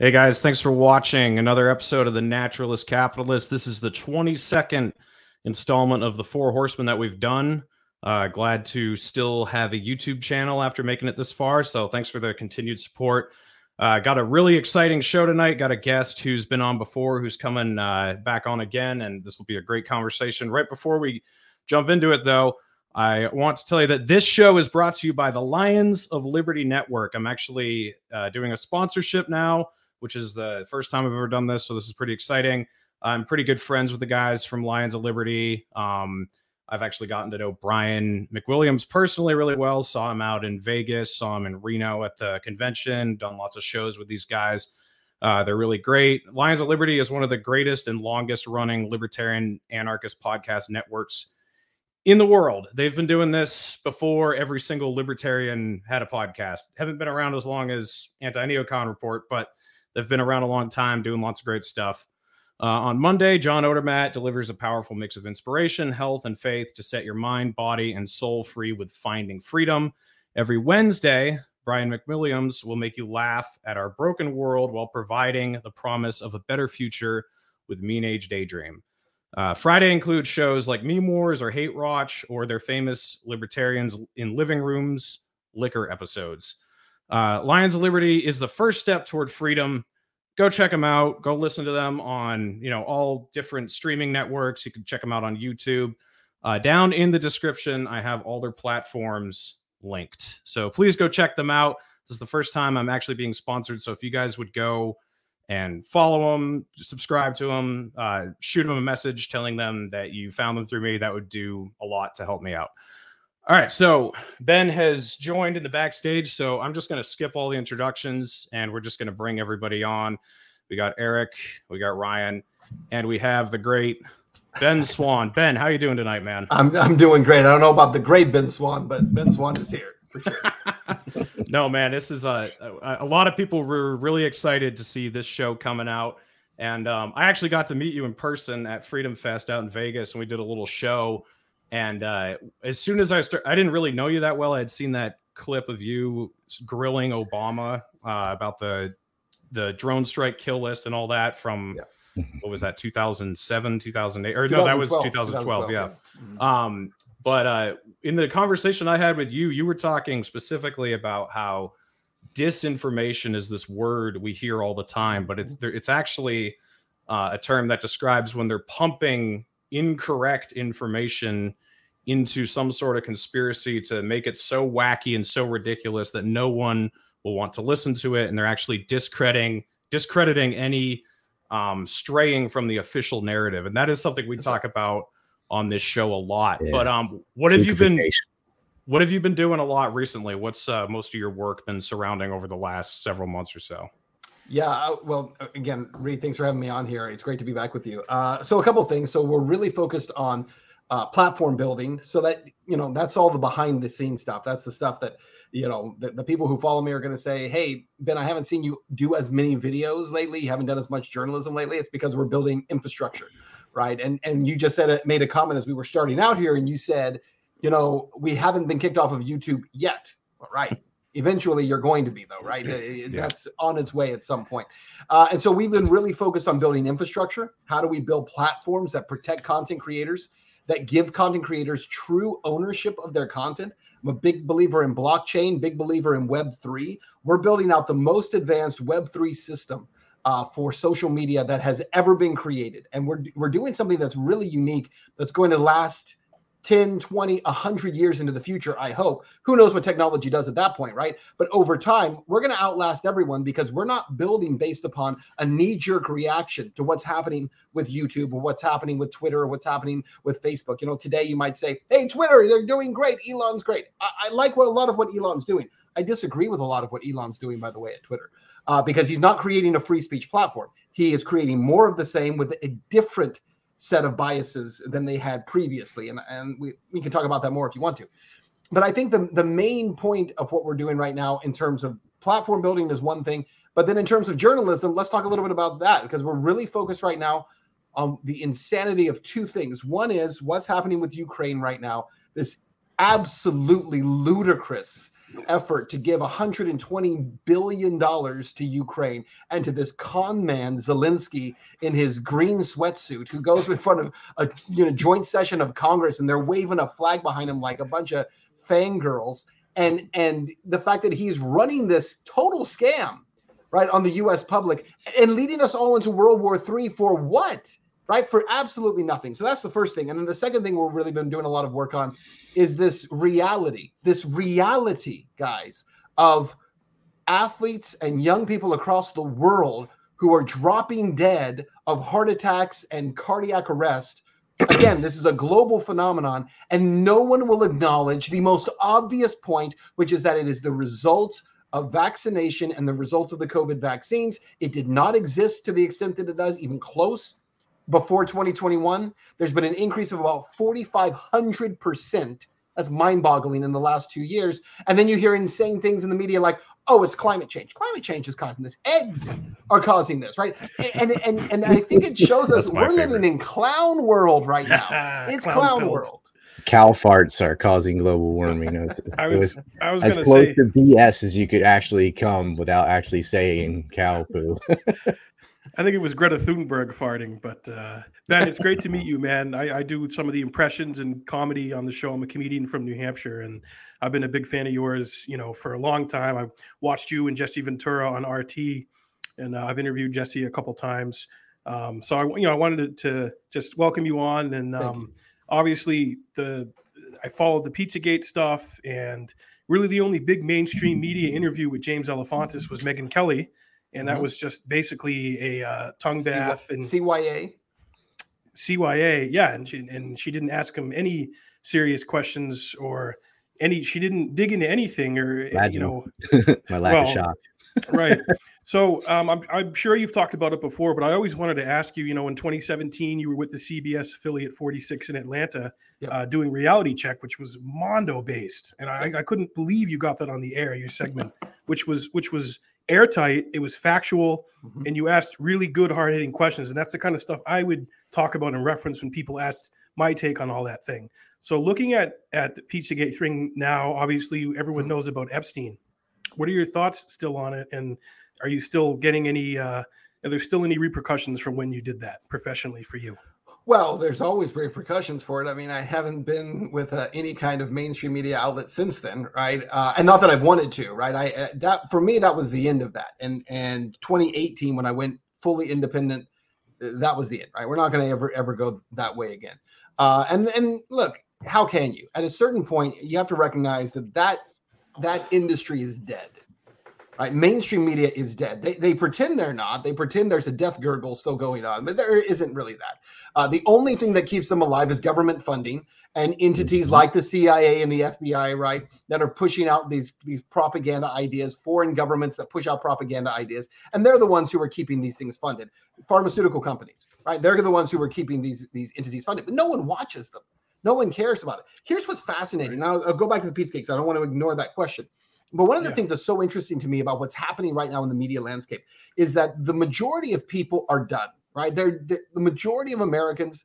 Hey guys, thanks for watching another episode of The Naturalist Capitalist. This is the 22nd installment of the Four Horsemen that we've done. Uh, glad to still have a YouTube channel after making it this far. So thanks for the continued support. Uh, got a really exciting show tonight. Got a guest who's been on before, who's coming uh, back on again, and this will be a great conversation. Right before we jump into it, though, I want to tell you that this show is brought to you by the Lions of Liberty Network. I'm actually uh, doing a sponsorship now which is the first time I've ever done this. So this is pretty exciting. I'm pretty good friends with the guys from Lions of Liberty. Um, I've actually gotten to know Brian McWilliams personally really well. Saw him out in Vegas, saw him in Reno at the convention, done lots of shows with these guys. Uh, they're really great. Lions of Liberty is one of the greatest and longest running libertarian anarchist podcast networks in the world. They've been doing this before every single libertarian had a podcast. Haven't been around as long as Anti Neocon Report, but They've been around a long time, doing lots of great stuff. Uh, on Monday, John Odermatt delivers a powerful mix of inspiration, health, and faith to set your mind, body, and soul free with finding freedom. Every Wednesday, Brian McWilliams will make you laugh at our broken world while providing the promise of a better future with Mean Age Daydream. Uh, Friday includes shows like Meme Wars or Hate Watch or their famous Libertarians in Living Rooms liquor episodes. Uh, Lions of Liberty is the first step toward freedom. Go check them out. Go listen to them on you know all different streaming networks. You can check them out on YouTube. Uh, down in the description, I have all their platforms linked. So please go check them out. This is the first time I'm actually being sponsored. So if you guys would go and follow them, subscribe to them, uh, shoot them a message telling them that you found them through me, that would do a lot to help me out. All right, so Ben has joined in the backstage, so I'm just going to skip all the introductions and we're just going to bring everybody on. We got Eric, we got Ryan, and we have the great Ben Swann. Ben, how you doing tonight, man? I'm I'm doing great. I don't know about the great Ben Swann, but Ben Swann is here for sure. no, man, this is a, a, a lot of people were really excited to see this show coming out. And um, I actually got to meet you in person at Freedom Fest out in Vegas, and we did a little show and uh, as soon as I start, I didn't really know you that well. I had seen that clip of you grilling Obama uh, about the the drone strike kill list and all that from yeah. what was that 2007 2008 or no that was 2012, 2012 yeah, Mm-hmm. um but uh in the conversation i had with you you were talking specifically about how disinformation is this word we hear all the time but it's it's actually uh, a term that describes when they're pumping incorrect information into some sort of conspiracy to make it so wacky and so ridiculous that no one will want to listen to it and they're actually discrediting discrediting any um, straying from the official narrative and that is something we talk about on this show a lot yeah. but um what have you been what have you been doing a lot recently what's uh, most of your work been surrounding over the last several months or so yeah, uh, well, again, Reed, thanks for having me on here. It's great to be back with you. Uh, so, a couple things. So, we're really focused on uh, platform building so that you know that's all the behind the scenes stuff. That's the stuff that you know the, the people who follow me are going to say hey ben i haven't seen you do as many videos lately. You haven't done as much journalism lately. It's because we're building infrastructure right? And and you just said it made a comment as we were starting out here and you said you know we haven't been kicked off of youtube yet. Right. Eventually you're going to be though right? Yeah. that's on its way at some point. Uh, and so we've been really focused on building infrastructure. How do we build platforms that protect content creators that give content creators true ownership of their content. I'm a big believer in blockchain, big believer in Web3. We're building out the most advanced Web3 system uh, for social media that has ever been created. And we're, we're doing something that's really unique that's going to last 10, 20, 100 years into the future, I hope. Who knows what technology does at that point, right? But over time, we're going to outlast everyone because we're not building based upon a knee jerk reaction to what's happening with YouTube or what's happening with Twitter or what's happening with Facebook. You know, today you might say, hey, Twitter, they're doing great. Elon's great. I, I like what a lot of what Elon's doing. I disagree with a lot of what Elon's doing, by the way, at Twitter, uh, because he's not creating a free speech platform. He is creating more of the same with a different set of biases than they had previously. And, and we, we can talk about that more if you want to. But I think the, the main point of what we're doing right now in terms of platform building is one thing. But then in terms of journalism, let's talk a little bit about that because we're really focused right now on the insanity of two things. One is what's happening with Ukraine right now, this absolutely ludicrous effort to give 120 billion dollars to Ukraine and to this con man Zelensky in his green sweatsuit who goes in front of a you know joint session of Congress and they're waving a flag behind him like a bunch of fangirls and and the fact that he's running this total scam right on the US public and leading us all into World War III for what? Right? For absolutely nothing. So that's the first thing. And then the second thing we've really been doing a lot of work on is this reality, this reality, guys, of athletes and young people across the world who are dropping dead of heart attacks and cardiac arrest. Again, this is a global phenomenon, and no one will acknowledge the most obvious point, which is that it is the result of vaccination and the result of the COVID vaccines. It did not exist to the extent that it does, even close before 2021. There's been an increase of about 4,500%. That's mind boggling in the last two years. And then you hear insane things in the media like, oh, it's climate change. Climate change is causing this. Eggs are causing this, right? And and and I think it shows us we're favorite. living in clown world right now. It's clown, clown world. Cow farts are causing global warming. It was, I was, I was as close say, to BS as you could actually come without actually saying cow poo. I think it was Greta Thunberg farting, but uh, Ben, it's great to meet you, man. I, I, do some of the impressions and comedy on the show. I'm a comedian from New Hampshire, and I've been a big fan of yours, you know, for a long time. I watched you and Jesse Ventura on RT, and uh, I've interviewed Jesse a couple times. Um, so I, you know, I wanted to, just welcome you on, and um, obviously the I followed the Pizzagate stuff, and really the only big mainstream media interview with James Alefantis was Megyn Kelly and that mm-hmm. was just basically a uh, tongue bath and CYA. CYA, yeah, and she and she didn't ask him any serious questions or any. She didn't dig into anything or Imagine. you know, my lack well, of shock. right. So um, I'm, I'm sure you've talked about it before, but I always wanted to ask you. You know, in 2017, you were with the CBS affiliate 46 in Atlanta, yep. uh, doing Reality Check, which was Mondo based, and I, I couldn't believe you got that on the air. Your segment, which was which was airtight, it was factual, mm-hmm. and you asked really good, hard hitting questions. And that's the kind of stuff I would talk about and reference when people asked my take on all that thing. So looking at at the Pizzagate thing now, obviously everyone knows about Epstein. What are your thoughts still on it? And are you still getting any uh are there still any repercussions from when you did that professionally for you? Well, there's always repercussions for it. I mean, I haven't been with uh, any kind of mainstream media outlet since then, right? Uh, and not that I've wanted to, right? I uh, that for me that was the end of that. And and 2018 when I went fully independent, uh, that was the end, right? We're not going to ever ever go that way again. Uh, and and look, how can you? At a certain point, you have to recognize that that that industry is dead Right? Mainstream media is dead. They, they pretend they're not. They pretend there's a death gurgle still going on, but there isn't really that. Uh, the only thing that keeps them alive is government funding and entities mm-hmm. like the CIA and the FBI, right, that are pushing out these, these propaganda ideas, foreign governments that push out propaganda ideas. And they're the ones who are keeping these things funded. Pharmaceutical companies, right? They're the ones who are keeping these, these entities funded, but no one watches them. No one cares about it. Here's what's fascinating. Now I'll go back to the Pizzagate. I don't want to ignore that question. But one of the yeah. things that's so interesting to me about what's happening right now in the media landscape is that the majority of people are done, right? They're the, the majority of Americans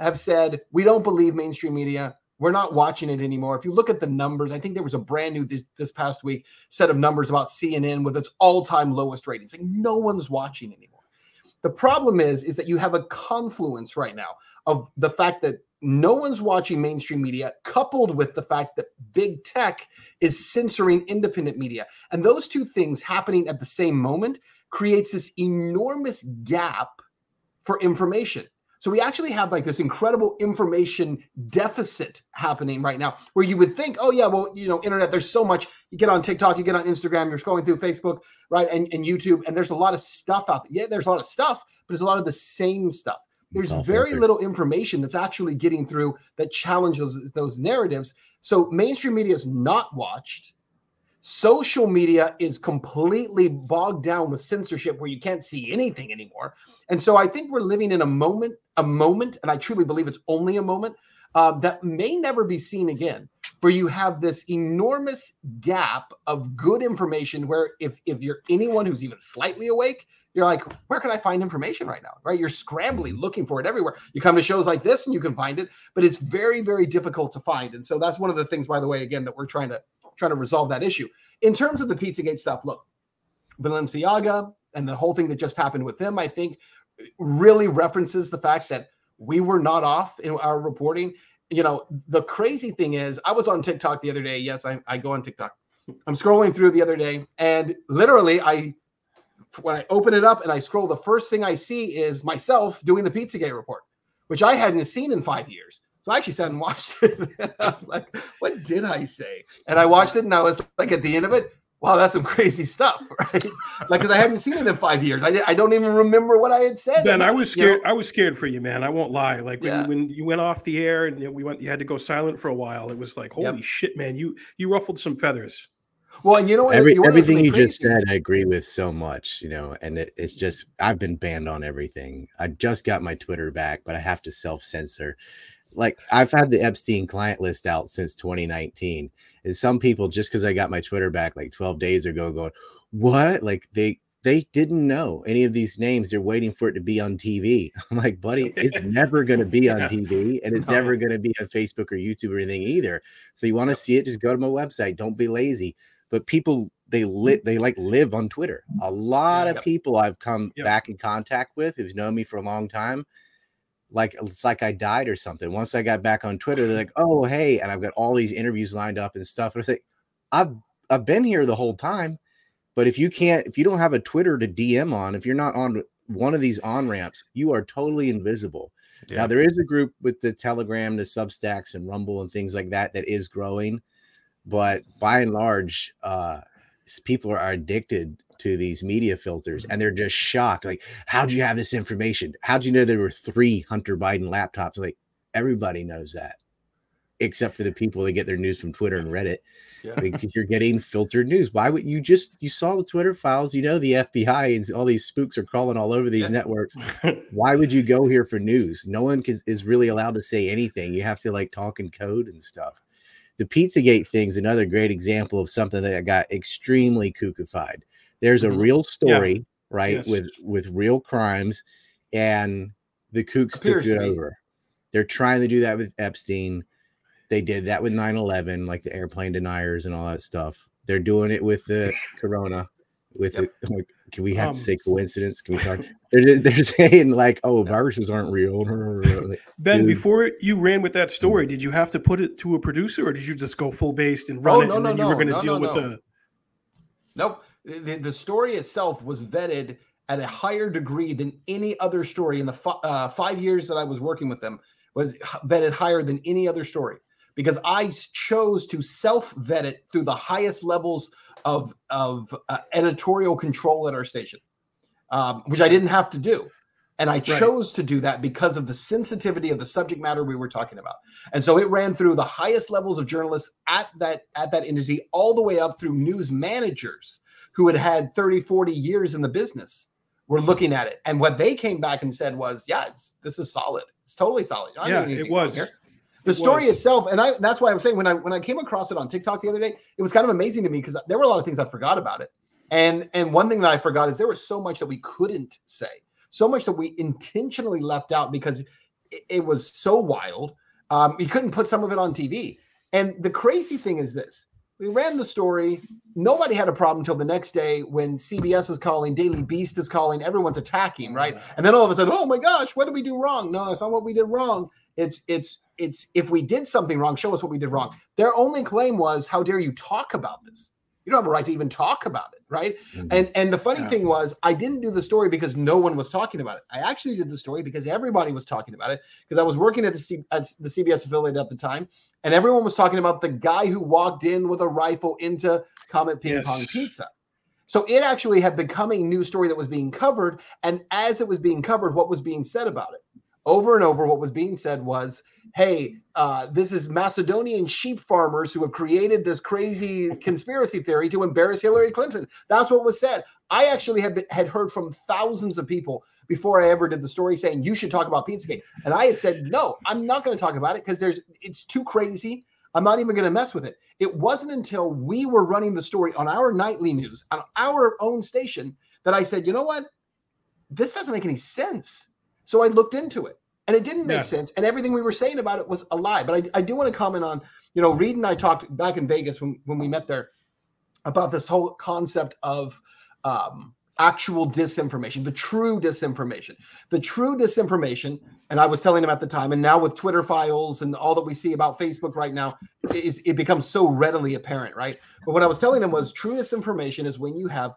have said, we don't believe mainstream media. We're not watching it anymore. If you look at the numbers, I think there was a brand new this, this past week set of numbers about CNN with its all-time lowest ratings. Like no one's watching anymore. The problem is, is that you have a confluence right now of the fact that no one's watching mainstream media, coupled with the fact that big tech is censoring independent media. And those two things happening at the same moment creates this enormous gap for information. So we actually have like this incredible information deficit happening right now where you would think, oh yeah, well, you know, internet, there's so much. You get on TikTok, you get on Instagram, you're scrolling through Facebook, right? And, and YouTube, and there's a lot of stuff out there. Yeah, there's a lot of stuff, but there's a lot of the same stuff there's very little information that's actually getting through that challenges those narratives. So mainstream media is not watched. Social media is completely bogged down with censorship where you can't see anything anymore. And so I think we're living in a moment, a moment, and I truly believe it's only a moment uh, that may never be seen again, where you have this enormous gap of good information where if if you're anyone who's even slightly awake, you're like, where can I find information right now? Right? You're scrambling, looking for it everywhere. You come to shows like this and you can find it, but it's very, very difficult to find. And so that's one of the things, by the way, again, that we're trying to trying to resolve that issue. In terms of the Pizzagate stuff, look, Balenciaga and the whole thing that just happened with them, I think really references the fact that we were not off in our reporting. You know, the crazy thing is, I was on TikTok the other day. Yes, I, I go on TikTok. I'm scrolling through the other day, and literally, I when I open it up and I scroll, the first thing I see is myself doing the Pizzagate report, which I hadn't seen in five years. So I actually sat and watched it. And I was like, what did I say? And I watched it and I was like, at the end of it, wow, that's some crazy stuff, right? like, because I hadn't seen it in five years. I, I don't even remember what I had said. Ben, I was scared. You know? I was scared for you, man. I won't lie. Like when, Yeah. when you went off the air and we went, you had to go silent for a while. It was like, holy Yep. shit, man! You you ruffled some feathers. Well, and you know what? Every, you everything you just said, I agree with so much, you know, and it, it's just, I've been banned on everything. I just got my Twitter back, but I have to self censor. Like, I've had the Epstein client list out since 2019. And some people, just because I got my Twitter back like 12 days ago, going, What? Like, they, they didn't know any of these names. They're waiting for it to be on TV. I'm like, buddy, it's never going to be on. TV and it's No. never going to be on Facebook or YouTube or anything either. So you want to see it, just go to my website. Don't be lazy. But people they lit they like live on Twitter. A lot of Yep. people I've come Yep. back in contact with who's known me for a long time. Like it's like I died or something. Once I got back on Twitter, they're like, "Oh, hey," and I've got all these interviews lined up and stuff. And it's like, I've I've been here the whole time, but if you can't, if you don't have a Twitter to DM on, if you're not on one of these on ramps, you are totally invisible. Yeah. Now there is a group with the Telegram, the Substacks, and Rumble and things like that that is growing, but by and large, uh, people are addicted to these media filters, and they're just shocked. Like, how'd you have this information? How'd you know there were three Hunter Biden laptops? Like, everybody knows that, except for the people that get their news from Twitter and Reddit Yeah. because you're getting filtered news. Why would you just you saw the Twitter files? You know the FBI and all these spooks are crawling all over these Yeah. networks. Why would you go here for news? No one can, is really allowed to say anything. You have to like talk in code and stuff. The Pizzagate thing is another great example of something that got extremely kookified. There's a Mhm. real story, right, Yes. with with real crimes, and the kooks Appears took it be. over. They're trying to do that with Epstein. They did that with 9/11, like the airplane deniers and all that stuff. They're doing it with the corona. With Yep. the, can we have Um, to say coincidence? Can we talk? they're, they're saying like, oh, viruses aren't real. Ben, Dude. before you ran with that story, did you have to put it to a producer, or did you just go full based and run Oh, it, no, and no, then you were no, going to no, deal no, with no. the? Nope. The, the story itself was vetted at a higher degree than any other story in the fi- uh, five years that I was working with them was vetted higher than any other story because I chose to self vet it through the highest levels of of uh, editorial control at our station, um, which I didn't have to do. And I chose to do that because of the sensitivity of the subject matter we were talking about. And so it ran through the highest levels of journalists at that at that industry, all the way up through news managers who had had 30, 40 years in the business were looking at it. And what they came back and said was, yeah, it's, this is solid. It's totally solid. Yeah, it was. here. The It story was. itself, and I that's why I was saying when I when I came across it on TikTok the other day, it was kind of amazing to me because there were a lot of things I forgot about it. And and one thing that I forgot is there was so much that we couldn't say, so much that we intentionally left out because it, it was so wild. Um, you couldn't put some of it on TV. And the crazy thing is this: we ran the story. Nobody had a problem until the next day when CBS is calling, Daily Beast is calling, everyone's attacking, right? And then all of a sudden, oh my gosh, what did we do wrong? No, it's not what we did wrong. It's it's it's if we did something wrong, show us what we did wrong. Their only claim was, how dare you talk about this? You don't have a right to even talk about it, right? Mhm. And and the funny Yeah. thing was, I didn't do the story because no one was talking about it. I actually did the story because everybody was talking about it because I was working at the C, at the CBS affiliate at the time, and everyone was talking about the guy who walked in with a rifle into Comet Ping Pong Pizza. So it actually had become a news story that was being covered, and as it was being covered, what was being said about it? Over and over, what was being said was, "Hey, uh, this is Macedonian sheep farmers who have created this crazy conspiracy theory to embarrass Hillary Clinton." That's what was said. I actually had been, had heard from thousands of people before I ever did the story saying you should talk about Pizzagate, and I had said no, I'm not going to talk about it because there's it's too crazy. I'm not even going to mess with it. It wasn't until we were running the story on our nightly news on our own station that I said, you know what, this doesn't make any sense. So I looked into it, and it didn't make Yeah. sense, and everything we were saying about it was a lie. But I, I do want to comment on you know, Reed and I talked back in Vegas when, when we met there about this whole concept of um, actual disinformation, the true disinformation. The true disinformation, and I was telling him at the time, and now with Twitter files and all that we see about Facebook right now, is it becomes so readily apparent, right? But what I was telling him was true disinformation is when you have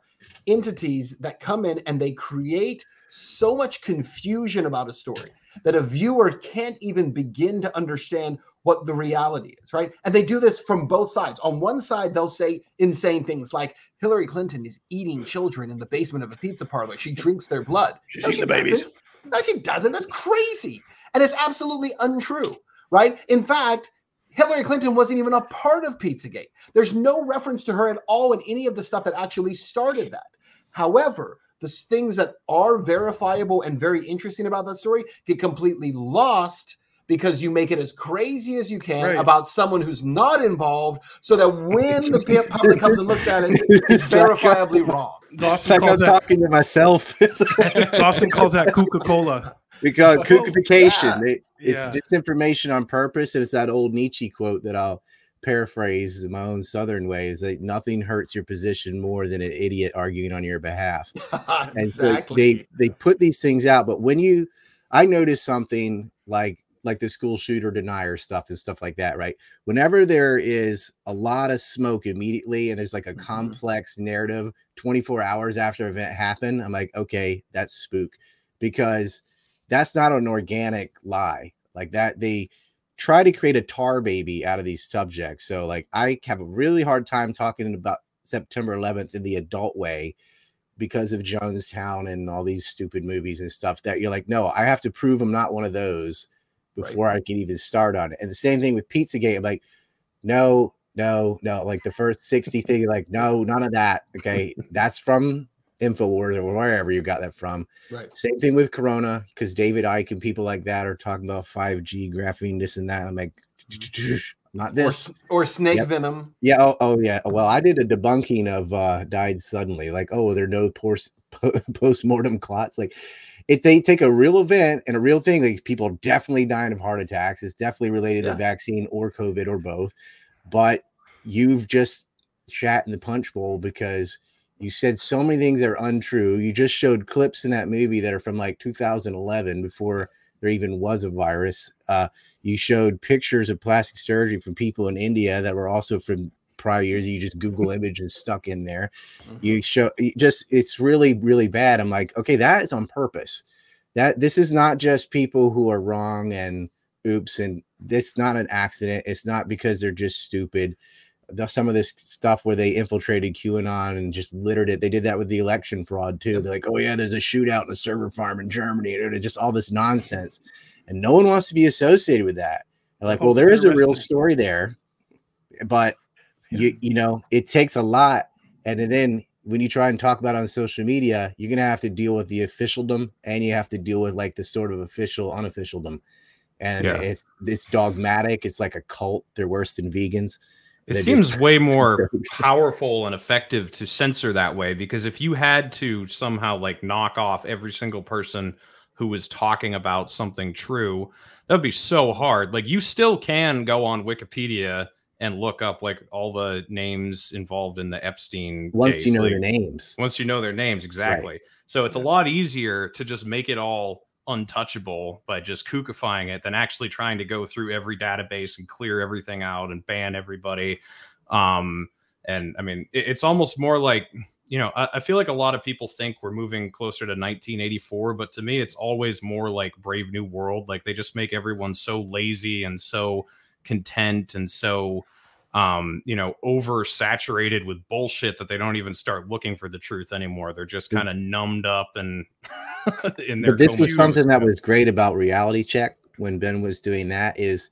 entities that come in and they create so much confusion about a story that a viewer can't even begin to understand what the reality is, right? And they do this from both sides. On one side, they'll say insane things like Hillary Clinton is eating children in the basement of a pizza parlor. She drinks their blood. She's no, eating she the babies. Doesn't. No, she doesn't. That's crazy. And it's absolutely untrue, right? In fact, Hillary Clinton wasn't even a part of Pizzagate. There's no reference to her at all in any of the stuff that actually started that. However, the things that are verifiable and very interesting about that story get completely lost because you make it as crazy as you can right. about someone who's not involved so that when the public comes and looks at it, it's verifiably wrong. Dawson it's like I'm that, talking to myself. Dawson calls that Coca-Cola. Because oh, kookification, yeah. it, it's yeah. disinformation on purpose. And it's that old Nietzsche quote that I'll paraphrase in my own southern way is that nothing hurts your position more than an idiot arguing on your behalf. exactly. And so they they put these things out, but when you I noticed something like like the school shooter denier stuff and stuff like that, right? Whenever there is a lot of smoke immediately and there's like a mm-hmm. complex narrative 24 hours after event happened, I'm like, okay, that's spook because that's not an organic lie. Like that, they try to create a tar baby out of these subjects. So, like, I have a really hard time talking about September 11th in the adult way because of Jonestown and all these stupid movies and stuff that you're like, no, I have to prove I'm not one of those before right. I can even start on it. And the same thing with Pizzagate. I'm like, no, no, no. Like the first 60 thing, like, no, none of that. Okay. That's from InfoWars or wherever you got that from. Right. Same thing with Corona, because David Icke and people like that are talking about 5G, graphene, this and that. I'm like, not this. Or, or snake yep. venom. Yeah. Oh, oh, yeah. Well, I did a debunking of uh died suddenly. Like, oh, there are no post post mortem clots. Like, if they take a real event and a real thing, like people are definitely dying of heart attacks. It's definitely related yeah. to vaccine or COVID or both. But you've just shat in the punch bowl because you said so many things that are untrue. You just showed clips in that movie that are from like 2011 before there even was a virus. Uh, you showed pictures of plastic surgery from people in India that were also from prior years. You just Google images stuck in there. Mm-hmm. You show just it's really really bad. I'm like, okay, that is on purpose. That this is not just people who are wrong and oops, and this not an accident. It's not because they're just stupid. The, some of this stuff where they infiltrated QAnon and just littered it. They did that with the election fraud too. They're like, oh yeah, there's a shootout in a server farm in Germany, and just all this nonsense, and no one wants to be associated with that. They're like, well, there is a real story there, but you you know it takes a lot. And then when you try and talk about on social media you're gonna have to deal with the officialdom and you have to deal with like the sort of official unofficialdom. And yeah. it's it's dogmatic. It's like a cult. They're worse than vegans it seems way more powerful and effective to censor that way because if you had to somehow like knock off every single person who was talking about something true that would be so hard like you still can go on wikipedia and look up like all the names involved in the Epstein. Once case. you know like, their names. Once you know their names, exactly. Right. So it's a lot easier to just make it all untouchable by just kookifying it than actually trying to go through every database and clear everything out and ban everybody. Um, and I mean, it, it's almost more like you know, I, I, feel like a lot of people think we're moving closer to 1984, but to me, it's always more like Brave New World. Like they just make everyone so lazy and so content and so um, you know, oversaturated with bullshit that they don't even start looking for the truth anymore. They're just kind of numbed up and in their. But this was something that was great about Reality Check when Ben was doing that is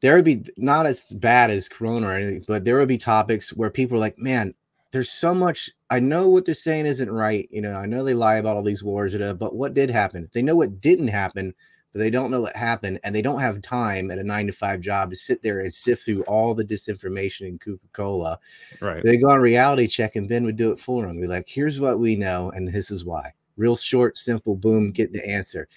there would be not as bad as Corona or anything, but there would be topics where people are like, "Man, there's so much. I know what they're saying isn't right. You know, I know they lie about all these wars, but what did happen? They know what didn't happen." But they don't know what happened and they don't have time at a nine to five job to sit there and sift through all the disinformation in Coca-Cola. Right. They go on reality check and Ben would do it for them. Be like, here's what we know, and this is why. Real short, simple, boom, get the answer.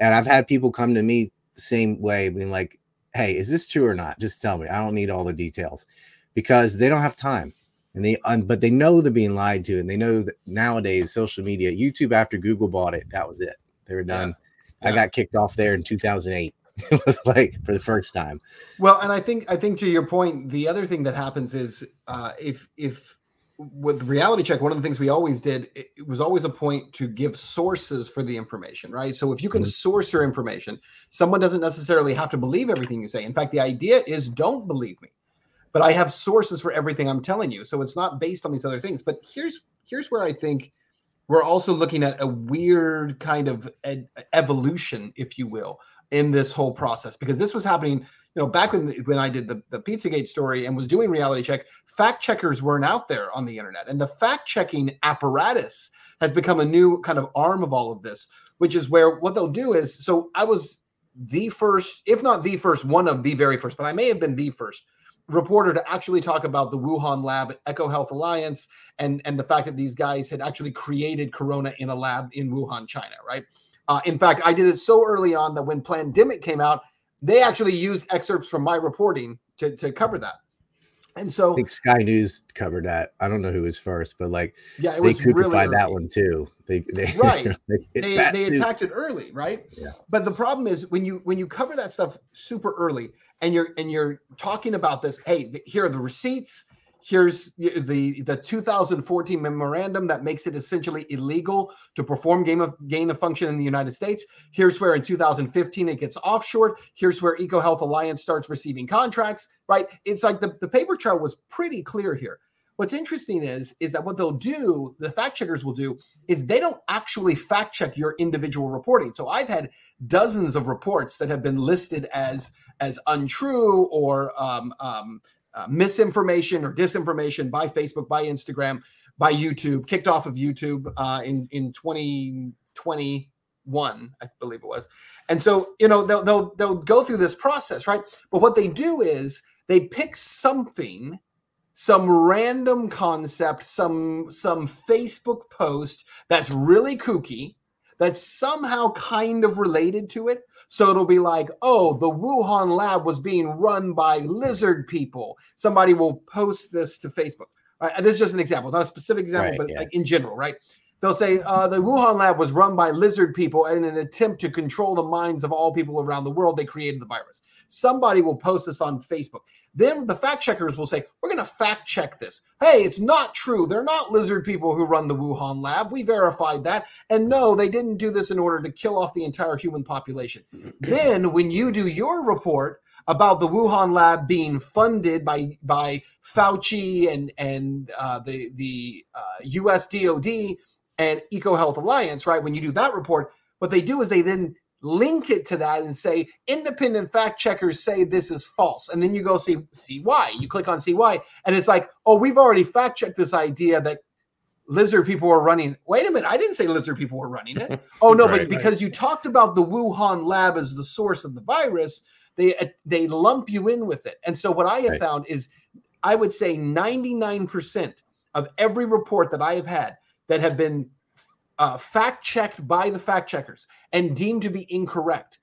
And I've had people come to me the same way, being like, hey, is this true or not? Just tell me. I don't need all the details because they don't have time. And they, um, but they know they're being lied to, and they know that nowadays social media, YouTube after Google bought it, that was it. They were done. Yeah. I got kicked off there in 2008. it was like for the first time. Well, and I think I think to your point, the other thing that happens is uh, if if with reality check one of the things we always did it, was always a point to give sources for the information right so if you can mm-hmm. source your information someone doesn't necessarily have to believe everything you say in fact the idea is don't believe me but i have sources for everything i'm telling you so it's not based on these other things but here's here's where i think we're also looking at a weird kind of ed- evolution if you will in this whole process because this was happening you know, back when when I did the, the Pizzagate story and was doing reality check, fact checkers weren't out there on the internet. And the fact checking apparatus has become a new kind of arm of all of this, which is where what they'll do is so I was the first, if not the first, one of the very first, but I may have been the first reporter to actually talk about the Wuhan lab, EcoHealth Alliance, and, and the fact that these guys had actually created Corona in a lab in Wuhan, China, right? Uh, in fact, I did it so early on that when Plandemic came out, they actually used excerpts from my reporting to, to cover that. And so I think Sky News covered that. I don't know who was first, but like yeah, it was they really early. that one too. They, they right. they, they, they attacked it early, right? Yeah. But the problem is when you when you cover that stuff super early and you're and you're talking about this, hey, here are the receipts, here's the the 2014 memorandum that makes it essentially illegal to perform game of gain of function in the United States. Here's where in 2015 it gets offshore. Here's where EcoHealth Alliance starts receiving contracts. Right? It's like the, the paper trail was pretty clear here. What's interesting is is that what they'll do, the fact checkers will do, is they don't actually fact check your individual reporting. So I've had dozens of reports that have been listed as as untrue or um, um, uh, misinformation or disinformation by Facebook, by Instagram, by YouTube, kicked off of YouTube uh, in in 2021, I believe it was. And so, you know, they'll they'll they'll go through this process, right? But what they do is they pick something some random concept some some facebook post that's really kooky that's somehow kind of related to it so it'll be like, oh, the Wuhan lab was being run by lizard people. Somebody will post this to Facebook. Right? And this is just an example. It's not a specific example, right, but yeah. like in general, right? They'll say uh, the Wuhan lab was run by lizard people in an attempt to control the minds of all people around the world. They created the virus. Somebody will post this on Facebook. Then the fact checkers will say, We're going to fact check this. Hey, it's not true. They're not lizard people who run the Wuhan lab. We verified that. And no, they didn't do this in order to kill off the entire human population. then, when you do your report, about the Wuhan lab being funded by by Fauci and and uh, the the uh, U.S. DoD and EcoHealth Alliance, right? When you do that report, what they do is they then link it to that and say independent fact checkers say this is false. And then you go see see why. You click on see why and it's like oh we've already fact checked this idea that lizard people were running. Wait a minute i didn't say lizard people were running it. Oh no right, but because right. you talked about the wuhan lab as the source of the virus they uh, they lump you in with it. And so what i have right. found is i would say 99% of every report that i have had that have been uh, fact checked by the fact checkers and deemed to be incorrect.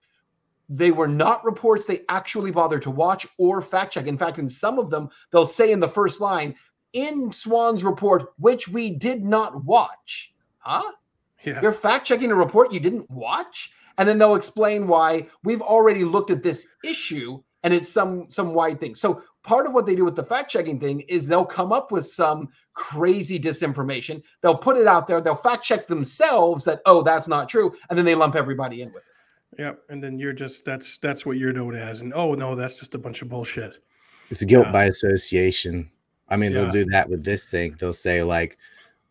They were not reports they actually bothered to watch or fact check. In fact, in some of them, they'll say in the first line, in Swann's report, which we did not watch. Huh? Yeah. You're fact checking a report you didn't watch? And then they'll explain why we've already looked at this issue and it's some some wide thing. So part of what they do with the fact checking thing is they'll come up with some crazy disinformation. They'll put it out there. They'll fact check themselves that oh that's not true, and then they lump everybody in with it. Yeah, and then you're just that's that's what you're known as, and oh no, that's just a bunch of bullshit. It's guilt yeah. by association. I mean, yeah. they'll do that with this thing. They'll say like,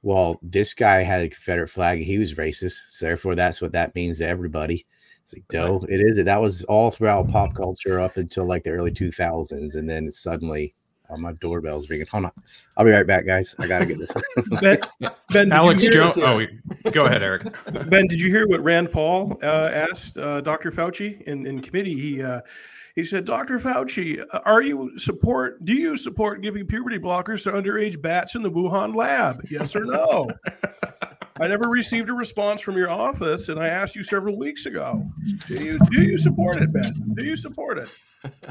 "Well, this guy had a Confederate flag. He was racist, so therefore that's what that means to everybody." It's like, no, it is. It. That was all throughout pop culture up until like the early 2000s, and then suddenly Oh, my doorbell's ringing. Hold on. I'll be right back, guys. I got to get this. ben, ben Alex Jones. Oh, go ahead, Eric. Ben, did you hear what Rand Paul uh, asked uh, Dr. Fauci in, in committee? He uh, he said, Dr. Fauci, are you support? Do you support giving puberty blockers to underage bats in the Wuhan lab? Yes or no? I never received a response from your office, and I asked you several weeks ago. Do you do you support it, Ben? Do you support it?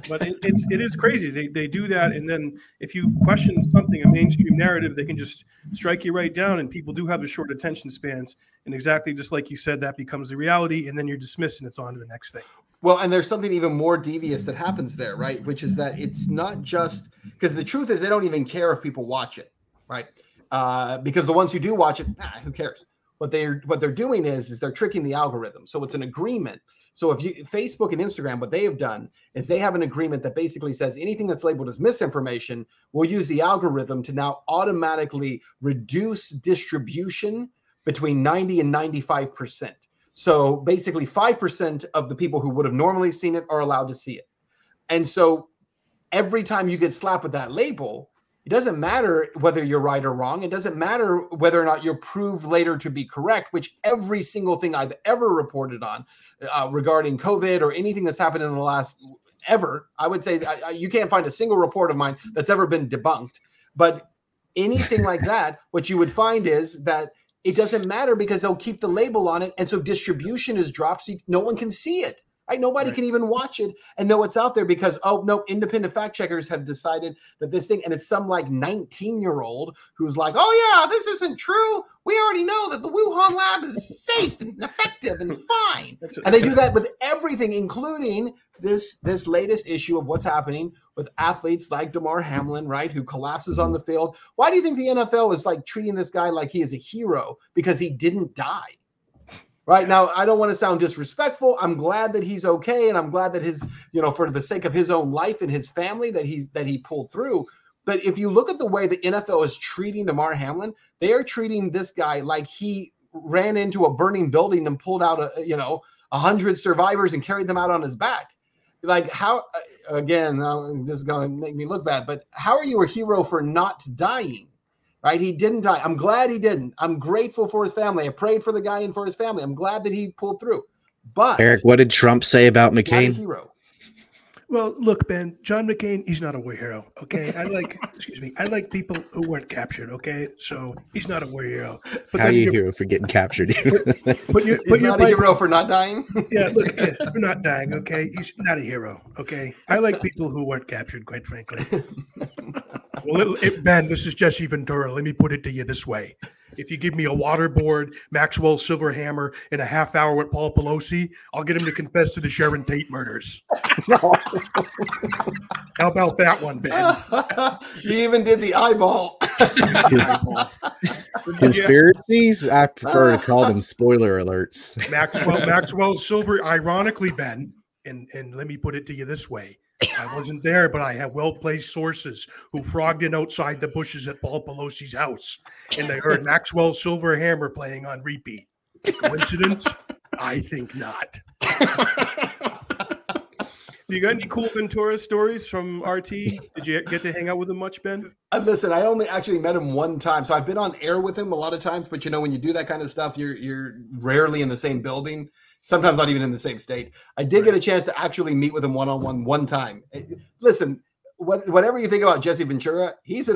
But it, it's it is crazy. They they do that, and then if you question something, a mainstream narrative, they can just strike you right down. And people do have the short attention spans, and exactly just like you said, that becomes the reality, and then you're dismissed, and it's on to the next thing. Well, and there's something even more devious that happens there, right? Which is that it's not just because the truth is they don't even care if people watch it, right? Uh, because the ones who do watch it, nah, who cares? What they're what they're doing is is they're tricking the algorithm. So it's an agreement. So if you Facebook and Instagram, what they have done is they have an agreement that basically says anything that's labeled as misinformation will use the algorithm to now automatically reduce distribution between 90 and 95 percent. So basically, 5% of the people who would have normally seen it are allowed to see it. And so every time you get slapped with that label, it doesn't matter whether you're right or wrong. It doesn't matter whether or not you're proved later to be correct, which every single thing I've ever reported on uh, regarding COVID or anything that's happened in the last ever, I would say I, I, you can't find a single report of mine that's ever been debunked. But anything like that, what you would find is that it doesn't matter because they'll keep the label on it. And so distribution is dropped so no one can see it. Right? Nobody right. can even watch it and know what's out there because oh no, independent fact checkers have decided that this thing, and it's some like 19 year old who's like, oh yeah, this isn't true. We already know that the Wuhan lab is safe and effective and it's fine. and they do that with everything, including this this latest issue of what's happening with athletes like Damar Hamlin, right, who collapses on the field. Why do you think the NFL is like treating this guy like he is a hero because he didn't die? Right now, I don't want to sound disrespectful. I'm glad that he's okay, and I'm glad that his, you know, for the sake of his own life and his family, that he's that he pulled through. But if you look at the way the NFL is treating Damar Hamlin, they are treating this guy like he ran into a burning building and pulled out a, you know, a hundred survivors and carried them out on his back. Like how again, uh, this is going to make me look bad, but how are you a hero for not dying? Right? He didn't die. I'm glad he didn't. I'm grateful for his family. I prayed for the guy and for his family. I'm glad that he pulled through. But Eric, what did Trump say about McCain? hero. Well, look, Ben, John McCain, he's not a war hero. Okay. I like, excuse me, I like people who weren't captured. Okay. So he's not a war hero. But How are you a hero for getting captured? but, but you're, but you're not a hero for not dying? yeah. Look, yeah, for not dying. Okay. He's not a hero. Okay. I like people who weren't captured, quite frankly. Well, it, it, Ben, this is Jesse Ventura. Let me put it to you this way. If you give me a waterboard, Maxwell silver hammer, and a half hour with Paul Pelosi, I'll get him to confess to the Sharon Tate murders. How about that one, Ben? you even did the eyeball. Conspiracies? I prefer to call them spoiler alerts. Maxwell, Maxwell silver, ironically, Ben, and, and let me put it to you this way I wasn't there, but I have well placed sources who frogged in outside the bushes at Paul Pelosi's house, and they heard Maxwell Silver Hammer playing on repeat. Coincidence? I think not. Do you got any cool Ventura stories from RT? Did you get to hang out with him much, Ben? Uh, listen, I only actually met him one time, so I've been on air with him a lot of times. But you know, when you do that kind of stuff, you're you're rarely in the same building sometimes not even in the same state. I did right. get a chance to actually meet with him one on one one time. Eh, listen, whatever you think about Jesse Ventura, he's an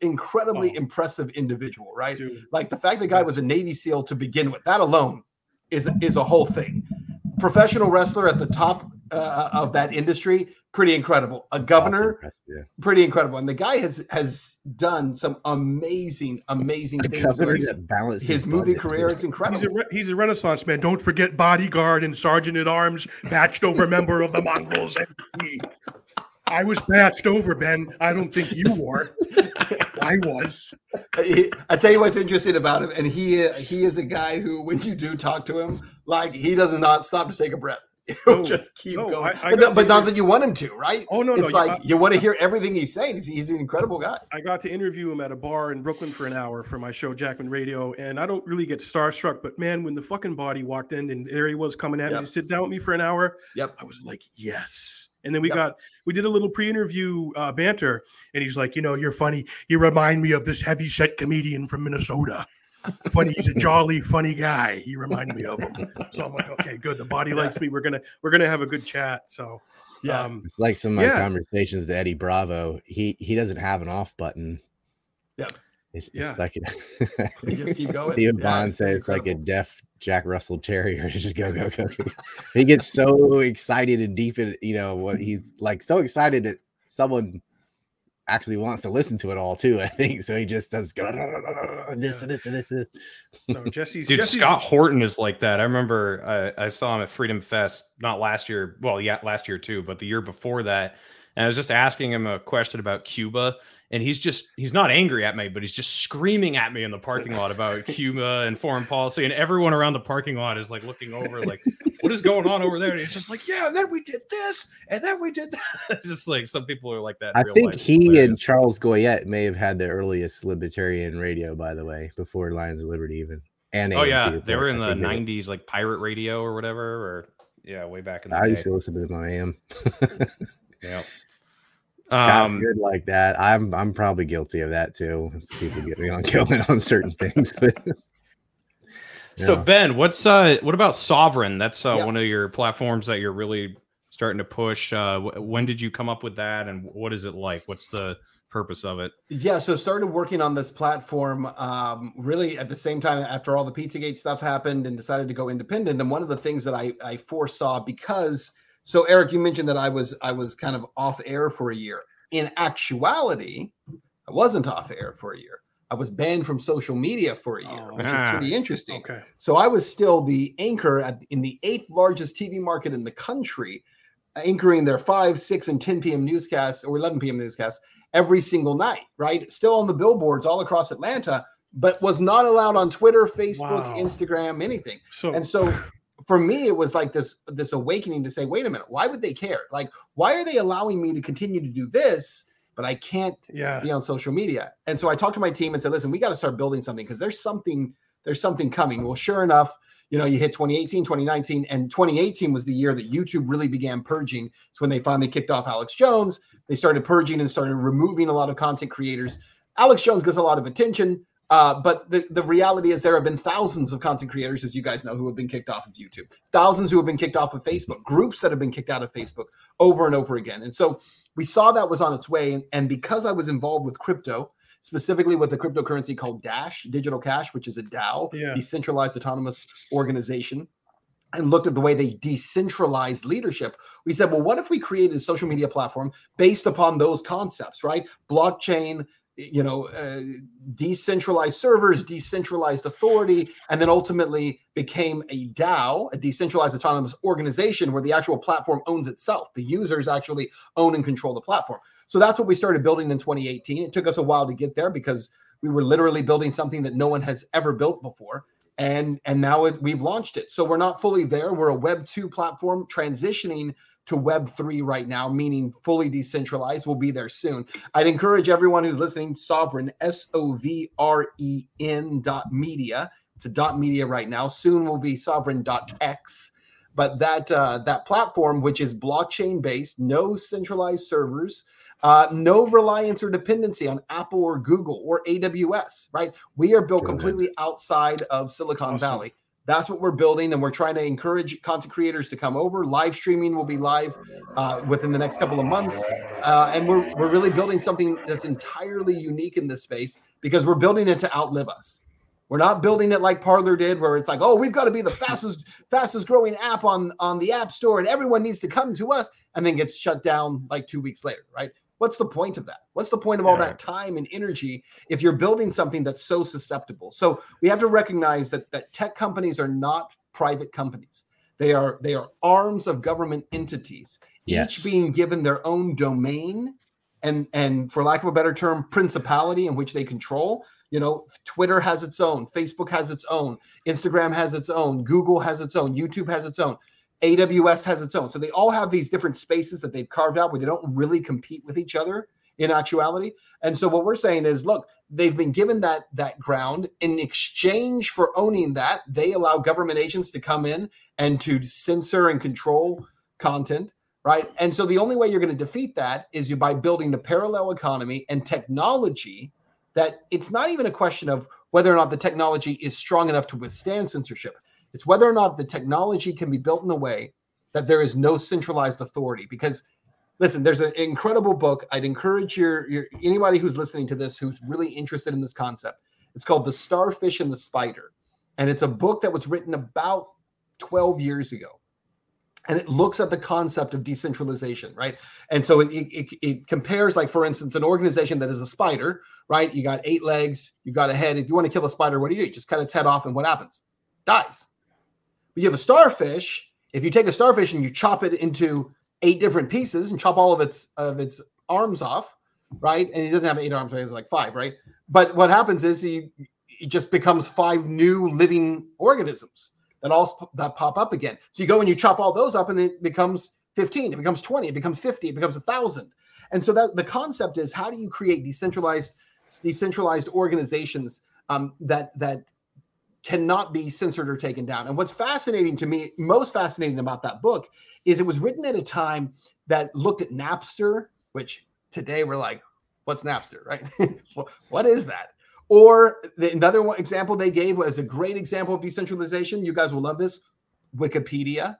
incredibly oh. impressive individual, right? Dude. Like the fact the guy was a Navy SEAL to begin with, that alone is is a whole thing. Professional wrestler at the top uh, of that industry, pretty incredible. A governor, yeah. pretty incredible. And the guy has has done some amazing, amazing a things. That balance his movie career, it's incredible. He's a, he's a Renaissance man. Don't forget bodyguard and sergeant at arms, patched over member of the Mongols. I was patched over, Ben. I don't think you were. I was. I tell you what's interesting about him, and he he is a guy who, when you do talk to him, like he does not stop to take a breath. He'll just keep no, going. I, I but, but not that you want him to, right? Oh no, it's no, like you, you want to hear everything he's saying. He's, he's, an incredible guy. I got to interview him at a bar in Brooklyn for an hour for my show Jackman Radio, and I don't really get starstruck, but man, when the fucking body walked in and there he was coming at yep. me to sit down with me for an hour, yep, I was like, yes. And then we yep. got we did a little pre-interview uh, banter, and he's like, you know, you're funny. You remind me of this heavy set comedian from Minnesota funny. He's a jolly, funny guy. He reminded me of him. So I'm like, okay, good. The body likes me. We're gonna we're gonna have a good chat. So yeah, um, it's like some of my yeah. conversations with Eddie Bravo. He he doesn't have an off button. Yep. It's, Yeah. it's like We just keep going. Theo Yeah, Von it's said it's like a deaf Jack Russell Terrier. Just go, go, go. go. he gets so excited and deep in, you know, what he's like so excited that someone actually wants to listen to it all too. I think so. He just does go this and this and this and this. No, Jesse's Dude, Jesse's, Scott Horton is like that. I remember I, I saw him at Freedom Fest, not last year. Well, yeah, last year too, but the year before that. And I was just asking him a question about Cuba. And he's just, he's not angry at me, but he's just screaming at me in the parking lot about Cuba and foreign policy. And everyone around the parking lot is like looking over, like, what is going on over there? And he's just like, yeah, then we did this, and then we did that. Just like some people are like that. I think life. He and. Charles Goyette may have had the earliest libertarian radio, by the way, before Lions of Liberty even. And Oh yeah, they report. were in I the think they were- '90s, like pirate radio or whatever, or yeah, way back in the I day. used to listen to them on AM. Yeah. Scott's Um, good like that. I'm I'm probably guilty of that too. It's people get me on going on certain things, but So Ben, what's uh what about Sovren? That's uh, Yeah. one of your platforms that you're really starting to push. Uh, wh- when did you come up with that, and what is it like? What's the purpose of it? Yeah, so started working on this platform um, really at the same time after all the Pizzagate stuff happened and decided to go independent. And one of the things that I, I foresaw because so Eric, you mentioned that I was I was kind of off air for a year. In actuality, I wasn't off air for a year. I was banned from social media for a year, Oh. which is Ah. pretty interesting. Okay. So I was still the anchor at, in the eighth largest TV market in the country, anchoring their 5, 6, and 10 p.m. newscasts or 11 p.m. newscasts every single night, right? Still on the billboards all across Atlanta, but was not allowed on Twitter, Facebook, Wow. Instagram, anything. So And so for me, it was like this this awakening to say, wait a minute, why would they care? Like, why are they allowing me to continue to do this, but I can't yeah, be on social media. And so I talked to my team and said, listen, we got to start building something because there's something, there's something coming. Well, sure enough, you know, you hit 2018, 2019, and 2018 was the year that YouTube really began purging. It's when they finally kicked off Alex Jones. They started purging and started removing a lot of content creators. Alex Jones gets a lot of attention. Uh, but the, the reality is there have been thousands of content creators, as you guys know, who have been kicked off of YouTube, thousands who have been kicked off of Facebook, groups that have been kicked out of Facebook over and over again. And so we saw that was on its way. And, and because I was involved with crypto, specifically with a cryptocurrency called Dash, Digital Cash, which is a DAO, Yeah. decentralized autonomous organization, and looked at the way they decentralized leadership, we said, well, what if we created a social media platform based upon those concepts, right? Blockchain, you know, uh, decentralized servers, decentralized authority, and then ultimately became a DAO, a decentralized autonomous organization where the actual platform owns itself. The users actually own and control the platform. So that's what we started building in 2018. It took us a while to get there because we were literally building something that no one has ever built before. And and now it, we've launched it. So we're not fully there. We're a Web 2 platform transitioning to Web 3 right now, meaning fully decentralized. We'll be there soon. I'd encourage everyone who's listening, Sovren, S O V R E N dot media. It's a dot media right now. Soon will be Sovren dot X. But that uh, that platform, which is blockchain based, no centralized servers, uh, no reliance or dependency on Apple or Google or AWS. Right? We are built Good. completely outside of Silicon Awesome. Valley. That's what we're building, and we're trying to encourage content creators to come over. Live streaming will be live uh, within the next couple of months, uh, and we're we're really building something that's entirely unique in this space because we're building it to outlive us. We're not building it like Parler did, where it's like, oh, we've got to be the fastest fastest growing app on on the App Store, and everyone needs to come to us, and then gets shut down like two weeks later, right? What's the point of that? What's the point of all Yeah. that time and energy if you're building something that's so susceptible? So we have to recognize that that tech companies are not private companies. They are they are arms of government entities, Yes. each being given their own domain and and for lack of a better term, principality in which they control. You know, Twitter has its own, Facebook has its own, Instagram has its own, Google has its own, YouTube has its own. AWS has its own. So they all have these different spaces that they've carved out where they don't really compete with each other in actuality. And so what we're saying is, look, they've been given that that ground in exchange for owning that. They allow government agents to come in and to censor and control content, right? And so the only way you're going to defeat that is you by building a parallel economy and technology that it's not even a question of whether or not the technology is strong enough to withstand censorship. It's whether or not the technology can be built in a way that there is no centralized authority because listen, there's an incredible book. I'd encourage your, your anybody who's listening to this who's really interested in this concept. It's called The Starfish and the Spider. And it's a book that was written about 12 years ago. And it looks at the concept of decentralization, right? And so it, it, it compares, like, for instance, an organization that is a spider, right? You got eight legs, you got a head. If you want to kill a spider, what do you do? You just cut its head off, and what happens? Dies. But you have a starfish. If you take a starfish and you chop it into eight different pieces and chop all of its of its arms off, right? And he doesn't have eight arms, it has like five, right? But what happens is he it just becomes five new living organisms that all that pop up again. So you go and you chop all those up, and it becomes 15, it becomes 20, it becomes 50, it becomes a thousand. And so that the concept is how do you create decentralized decentralized organizations um, that that cannot be censored or taken down. And what's fascinating to me, most fascinating about that book, is it was written at a time that looked at Napster, which today we're like, what's Napster, right? what is that? Or the, another one example they gave was a great example of decentralization. You guys will love this. Wikipedia,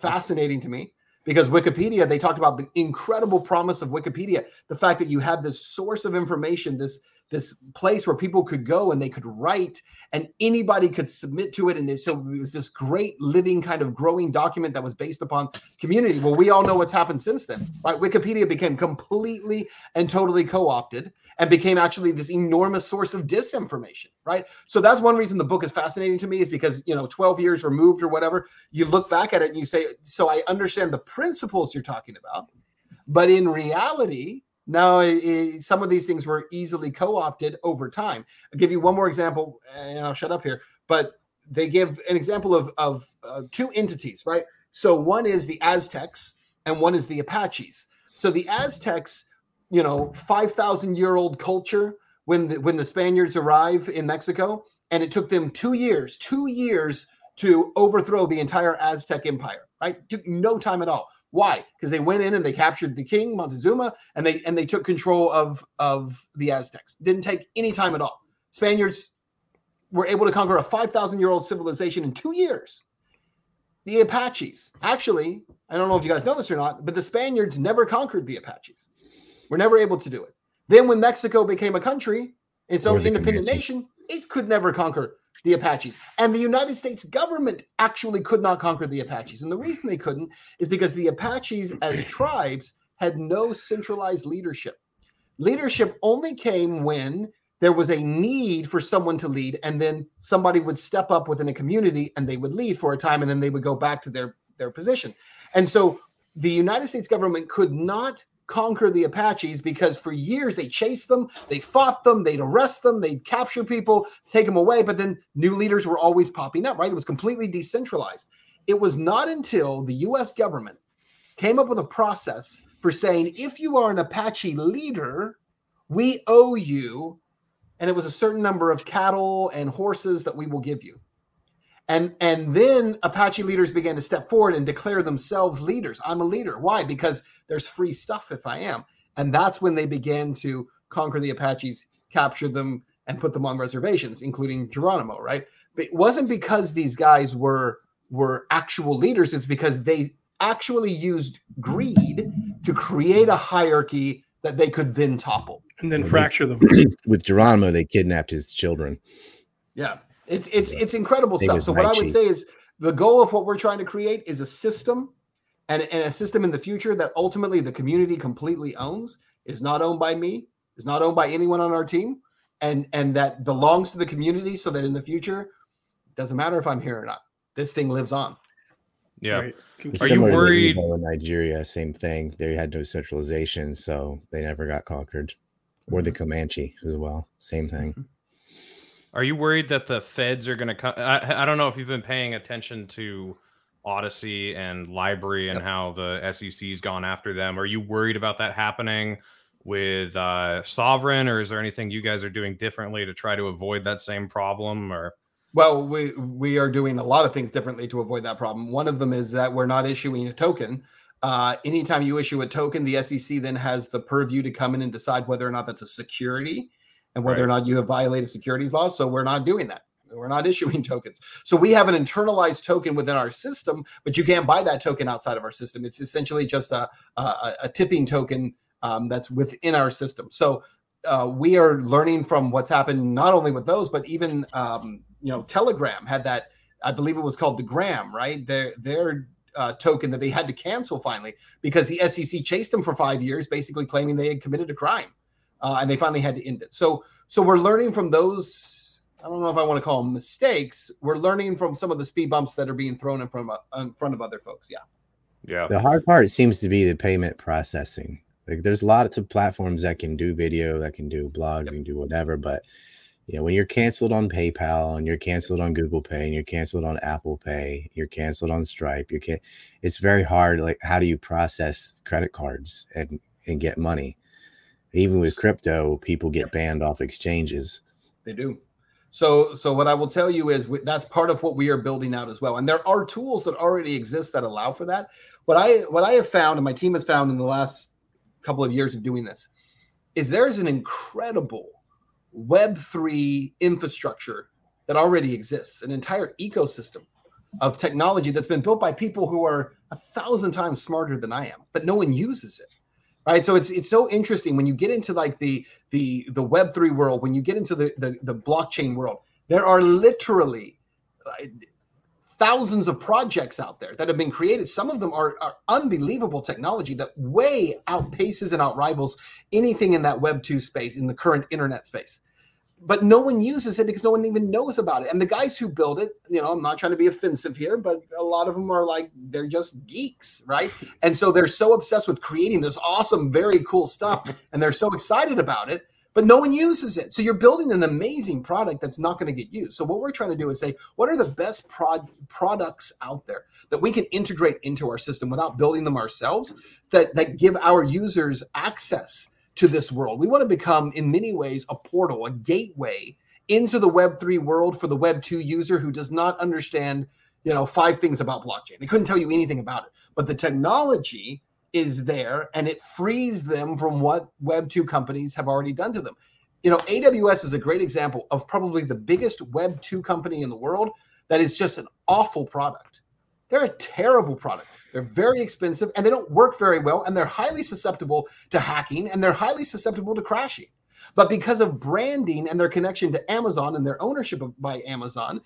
fascinating to me because Wikipedia, they talked about the incredible promise of Wikipedia, the fact that you had this source of information, this this place where people could go and they could write and anybody could submit to it. And so it was this great living kind of growing document that was based upon community. Well, we all know what's happened since then, right? Wikipedia became completely and totally co opted and became actually this enormous source of disinformation, right? So that's one reason the book is fascinating to me is because, you know, 12 years removed or whatever, you look back at it and you say, so I understand the principles you're talking about. But in reality, no, it, it, some of these things were easily co-opted over time. I'll give you one more example, and I'll shut up here. But they give an example of of uh, two entities, right? So one is the Aztecs, and one is the Apaches. So the Aztecs, you know, five thousand year old culture when the, when the Spaniards arrive in Mexico, and it took them two years, two years to overthrow the entire Aztec empire. Right, took no time at all. Why? Because they went in and they captured the king Montezuma, and they and they took control of of the Aztecs. Didn't take any time at all. Spaniards were able to conquer a five thousand year old civilization in two years. The Apaches, actually, I don't know if you guys know this or not, but the Spaniards never conquered the Apaches. Were never able to do it. Then, when Mexico became a country, its own independent nation, it could never conquer the Apaches. And the United States government actually could not conquer the Apaches. And the reason they couldn't is because the Apaches, as tribes, had no centralized leadership. Leadership only came when there was a need for someone to lead, and then somebody would step up within a community and they would lead for a time, and then they would go back to their, their position. And so the United States government could not conquer the Apaches because for years they chased them, they fought them, they'd arrest them, they'd capture people, take them away, but then new leaders were always popping up, right? It was completely decentralized. It was not until the US government came up with a process for saying if you are an Apache leader, we owe you, and it was a certain number of cattle and horses that we will give you. And and then Apache leaders began to step forward and declare themselves leaders. I'm a leader. Why? Because there's free stuff if I am. And that's when they began to conquer the Apaches, capture them, and put them on reservations, including Geronimo, right? But it wasn't because these guys were were actual leaders, it's because they actually used greed to create a hierarchy that they could then topple. And then fracture them. With Geronimo, they kidnapped his children. Yeah. It's it's it's incredible stuff. So what I would say is the goal of what we're trying to create is a system and, and a system in the future that ultimately the community completely owns, is not owned by me, is not owned by anyone on our team, and and that belongs to the community so that in the future, doesn't matter if I'm here or not. This thing lives on. Yeah. Right. Are you worried? In Nigeria, same thing. They had no centralization, so they never got conquered. Or the mm-hmm. Comanche as well. Same thing. Are you worried that the feds are going to come? I, I don't know if you've been paying attention to Odysee and LBRY and yep. how the SEC's gone after them. Are you worried about that happening with uh, Sovren, or is there anything you guys are doing differently to try to avoid that same problem? Or well, we we are doing a lot of things differently to avoid that problem. One of them is that we're not issuing a token. Uh, anytime you issue a token, the SEC then has the purview to come in and decide whether or not that's a security and whether right. or not you have violated securities laws. So we're not doing that. We're not issuing tokens. So we have an internalized token within our system, but you can't buy that token outside of our system. It's essentially just a, a, a tipping token um, that's within our system. So uh, we are learning from what's happened not only with those, but even um, you know Telegram had that. I believe it was called the Gram, right? Their their uh, token that they had to cancel finally because the SEC chased them for five years, basically claiming they had committed a crime, uh, and they finally had to end it. So so we're learning from those. I don't know if I want to call them mistakes. We're learning from some of the speed bumps that are being thrown in front of in front of other folks. Yeah. Yeah. The hard part seems to be the payment processing. Like there's lots of platforms that can do video, that can do blogs, yep. and do whatever, but you know when you're canceled on paypal and you're canceled on google pay and you're canceled on apple pay you're canceled on stripe you can't it's very hard like how do you process credit cards and and get money even with crypto people get banned off exchanges. They do. So so what i will tell you is that's part of what we are building out as well. And there are tools that already exist that allow for that. What i what i have found and my team has found in the last couple of years of doing this is there's an incredible Web3 infrastructure that already exists, an entire ecosystem of technology that's been built by people who are a thousand times smarter than I am, but no one uses it. Right. So it's it's so interesting when you get into like the the the web3 world, when you get into the the, the blockchain world, there are literally thousands of projects out there that have been created. Some of them are, are unbelievable technology that way outpaces and outrivals anything in that Web 2 space, in the current internet space. But no one uses it because no one even knows about it. And the guys who build it, you know, I'm not trying to be offensive here, but a lot of them are like, they're just geeks, right? And so they're so obsessed with creating this awesome, very cool stuff. And they're so excited about it but no one uses it. So you're building an amazing product that's not going to get used. So what we're trying to do is say, what are the best prod- products out there that we can integrate into our system without building them ourselves that that give our users access to this world. We want to become in many ways a portal, a gateway into the web3 world for the web2 user who does not understand, you know, five things about blockchain. They couldn't tell you anything about it. But the technology is there and it frees them from what web 2 companies have already done to them you know aws is a great example of probably the biggest web 2 company in the world that is just an awful product they're a terrible product they're very expensive and they don't work very well and they're highly susceptible to hacking and they're highly susceptible to crashing but because of branding and their connection to amazon and their ownership of, by amazon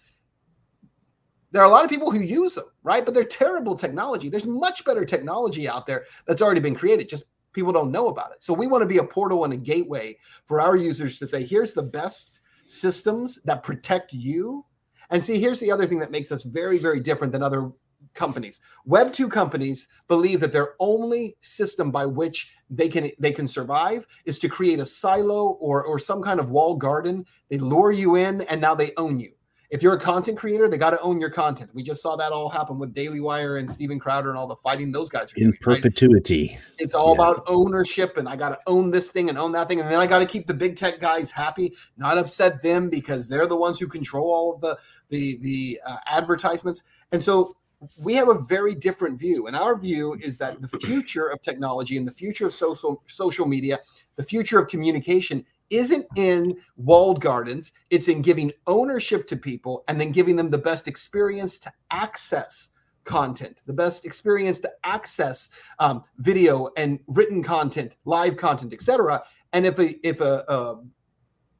there are a lot of people who use them, right? But they're terrible technology. There's much better technology out there that's already been created. Just people don't know about it. So we want to be a portal and a gateway for our users to say, here's the best systems that protect you. And see, here's the other thing that makes us very, very different than other companies. Web 2 companies believe that their only system by which they can they can survive is to create a silo or or some kind of wall garden. They lure you in and now they own you if you're a content creator, they got to own your content. We just saw that all happen with Daily Wire and Steven Crowder and all the fighting those guys are in doing, perpetuity. Right? It's all about ownership, and I got to own this thing and own that thing, and then I got to keep the big tech guys happy, not upset them because they're the ones who control all of the the the uh, advertisements. And so we have a very different view, and our view is that the future of technology and the future of social social media, the future of communication isn't in walled gardens. It's in giving ownership to people and then giving them the best experience to access content, the best experience to access um, video and written content, live content, etc. And if a if a, a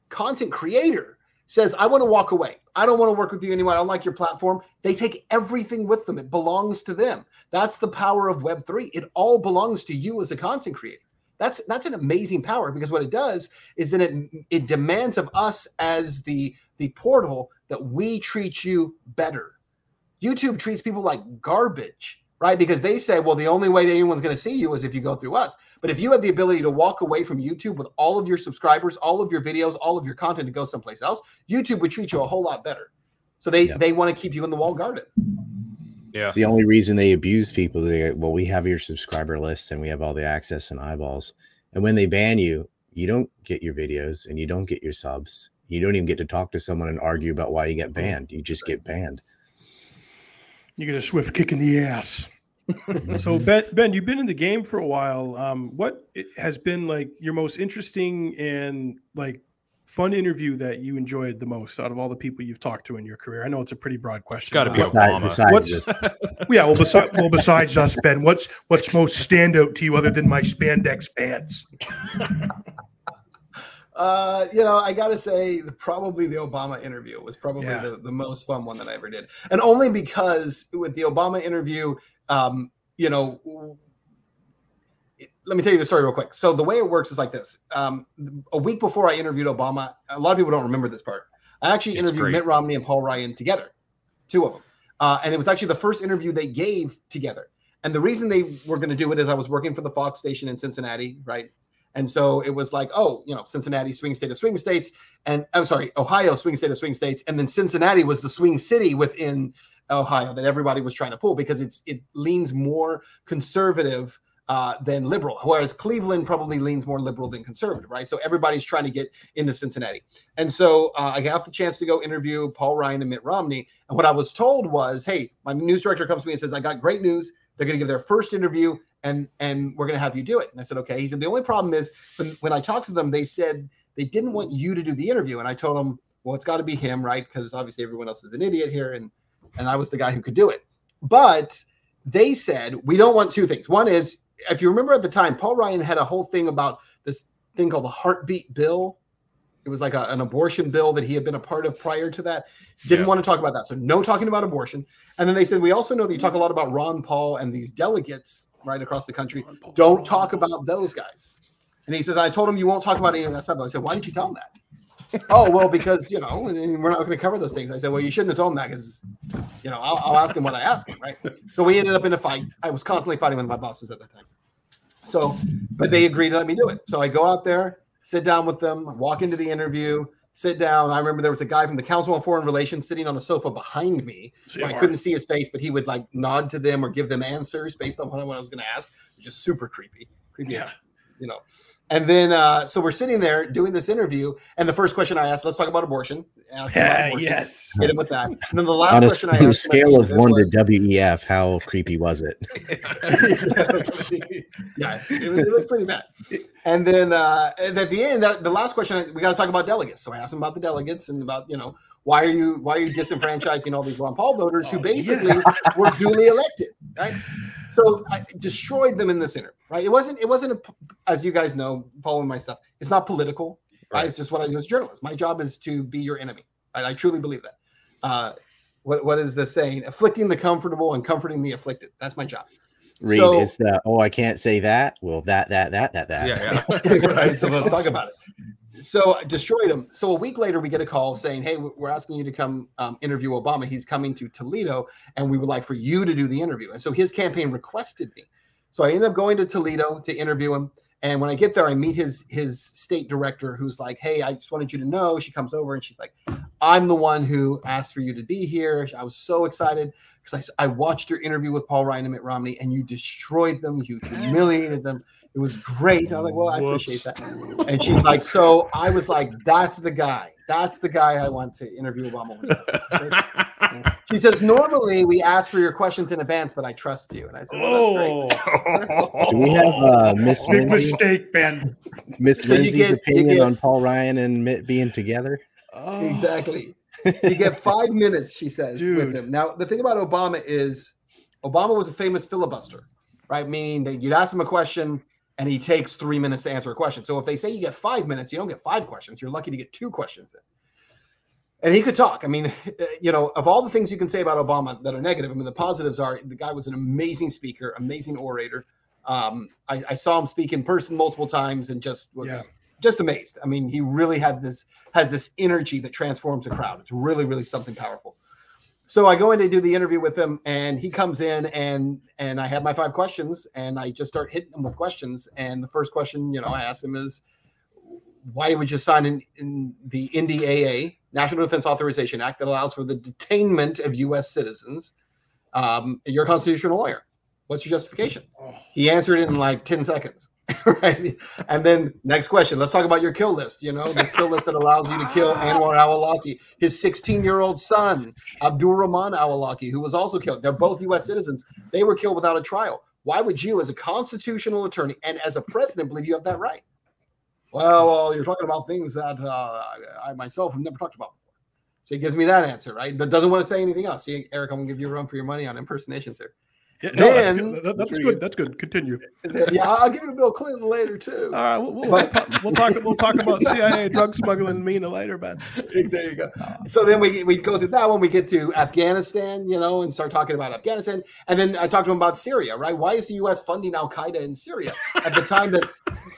content creator says, "I want to walk away. I don't want to work with you anymore. I don't like your platform," they take everything with them. It belongs to them. That's the power of Web three. It all belongs to you as a content creator. That's that's an amazing power because what it does is then it it demands of us as the the portal that we treat you better. YouTube treats people like garbage, right? Because they say, well, the only way that anyone's going to see you is if you go through us. But if you have the ability to walk away from YouTube with all of your subscribers, all of your videos, all of your content to go someplace else, YouTube would treat you a whole lot better. So they yeah. they want to keep you in the wall garden. Yeah. It's the only reason they abuse people. They well, we have your subscriber list and we have all the access and eyeballs. And when they ban you, you don't get your videos and you don't get your subs. You don't even get to talk to someone and argue about why you get banned. You just get banned. You get a swift kick in the ass. so Ben, Ben, you've been in the game for a while. Um, what has been like your most interesting and like fun interview that you enjoyed the most out of all the people you've talked to in your career? I know it's a pretty broad question. It's got to be but- Obama. Besides, What's- yeah, well, besides, well, besides us, Ben, what's what's most standout to you other than my spandex pants? Uh, you know, I gotta say, the- probably the Obama interview was probably Yeah. the, the most fun one that I ever did, and only because with the Obama interview, um, you know, it- let me tell you the story real quick. So the way it works is like this: um, a week before I interviewed Obama, a lot of people don't remember this part. I actually It's interviewed great. Mitt Romney and Paul Ryan together, two of them, uh, and it was actually the first interview they gave together. And the reason they were going to do it is I was working for the Fox station in Cincinnati, right? And so it was like, oh, you know, Cincinnati, swing state of swing states, and I'm sorry, Ohio, swing state of swing states, and then Cincinnati was the swing city within Ohio that everybody was trying to pull because it's it leans more conservative uh, than liberal, whereas Cleveland probably leans more liberal than conservative, right? So everybody's trying to get into Cincinnati, and so uh, I got the chance to go interview Paul Ryan and Mitt Romney, and what I was told was, hey, my news director comes to me and says, I got great news. They're going to give their first interview and and we're going to have you do it. And I said, okay. He said, the only problem is when, when I talked to them, they said they didn't want you to do the interview. And I told them, well, it's got to be him, right? Because obviously everyone else is an idiot here. And, and I was the guy who could do it. But they said, we don't want two things. One is, if you remember at the time, Paul Ryan had a whole thing about this thing called the heartbeat bill. It was like a, an abortion bill that he had been a part of prior to that. Didn't Yeah. want to talk about that. So no talking about abortion. And then they said, we also know that you talk a lot about Ron Paul and these delegates right across the country. Don't talk about those guys. And he says, I told him you won't talk about any of that stuff. I said, why did you tell him that? oh, well, because, you know, and we're not going to cover those things. I said, well, you shouldn't have told him that because, you know, I'll, I'll ask him what I ask him, right? So we ended up in a fight. I was constantly fighting with my bosses at that time. So, but they agreed to let me do it. So I go out there, sit down with them, walk into the interview, sit down. I remember there was a guy from the Council on Foreign Relations sitting on a sofa behind me. So I couldn't see his face, but he would like nod to them or give them answers based on what I was going to ask, which is super creepy. Creepy, Yeah. you know. And then, uh, so we're sitting there doing this interview, and the first question I asked, let's talk about abortion. Asked him about Yeah, abortion, yes. Hit him with that. And then the last on a, question I on a asked him at the scale of it one was- to WEF, how creepy was it? yeah, it was, it was pretty bad. And then uh, and at the end, that, the last question, we got to talk about delegates. So I asked him about the delegates and about you know why are you why are you disenfranchising all these Ron Paul voters who Oh, basically were duly elected, right? So I destroyed them in the center, right? It wasn't it wasn't a, as you guys know, following my stuff. It's not political, right? Right. It's just what I do as a journalist. My job is to be your enemy. Right? I truly believe that. Uh, what what is the saying? Afflicting the comfortable and comforting the afflicted. That's my job. Reed, So- it's the oh, I can't say that. Well, that, that, that, that, that. Yeah, yeah. right. So let's talk about it. So destroyed him. So a week later, we get a call saying, "Hey, we're asking you to come um, interview Obama. He's coming to Toledo, and we would like for you to do the interview." And so his campaign requested me. So I ended up going to Toledo to interview him. And when I get there, I meet his his state director, who's like, "Hey, I just wanted you to know." She comes over and she's like, "I'm the one who asked for you to be here." I was so excited because I, I watched your interview with Paul Ryan and Mitt Romney, and you destroyed them. You humiliated them. It was great. I was like, "Well, I appreciate that." And she's like, "So I was like, that's the guy. That's the guy I want to interview Obama." She says, "Normally we ask for your questions in advance, but I trust you." And I said, "Well, that's great." Oh, Do we have uh, Miss big Lindsay, mistake, Ben. Miss So Lindsay's get- opinion get- on Paul Ryan and Mitt being together? Oh, Exactly. you get five minutes, she says, with him. Now, the thing about Obama is Obama was a famous filibuster, right? Meaning that you'd ask him a question and he takes three minutes to answer a question. So if they say you get five minutes, you don't get five questions. You're lucky to get two questions in. And he could talk. I mean, you know, of all the things you can say about Obama that are negative, I mean, the positives are the guy was an amazing speaker, amazing orator. Um, I, I saw him speak in person multiple times and just was Yeah. just amazed. I mean, he really had this has this energy that transforms a crowd. It's really, really something powerful. So I go in to do the interview with him, and he comes in, and and I have my five questions, and I just start hitting him with questions. And the first question, you know, I ask him is, why would you sign in, in the NDAA, National Defense Authorization Act, that allows for the detainment of U.S. citizens? Um, you're a constitutional lawyer. What's your justification? Oh. He answered it in like 10 seconds. right. And then next question. Let's talk about your kill list. You know, this kill list that allows you to kill Anwar Awlaki, his 16-year-old son, Abdul Rahman Awlaki, who was also killed. They're both US citizens. They were killed without a trial. Why would you, as a constitutional attorney and as a president, believe you have that right? Well, well, you're talking about things that uh, I myself have never talked about before. So he gives me that answer, right? But doesn't want to say anything else. See, Eric, I'm gonna give you a run for your money on impersonations here. Yeah, no, that's Then- good. That- that's good. That's good. Continue. yeah, I'll give you Bill Clinton later too. All right, we'll, we'll, But- talk, we'll talk. We'll talk about CIA drug smuggling Mena later, but there you go. So then we, we go through that one. We get to Afghanistan, you know, and start talking about Afghanistan. And then I talk to him about Syria, right? Why is the U.S. funding Al Qaeda in Syria at the time that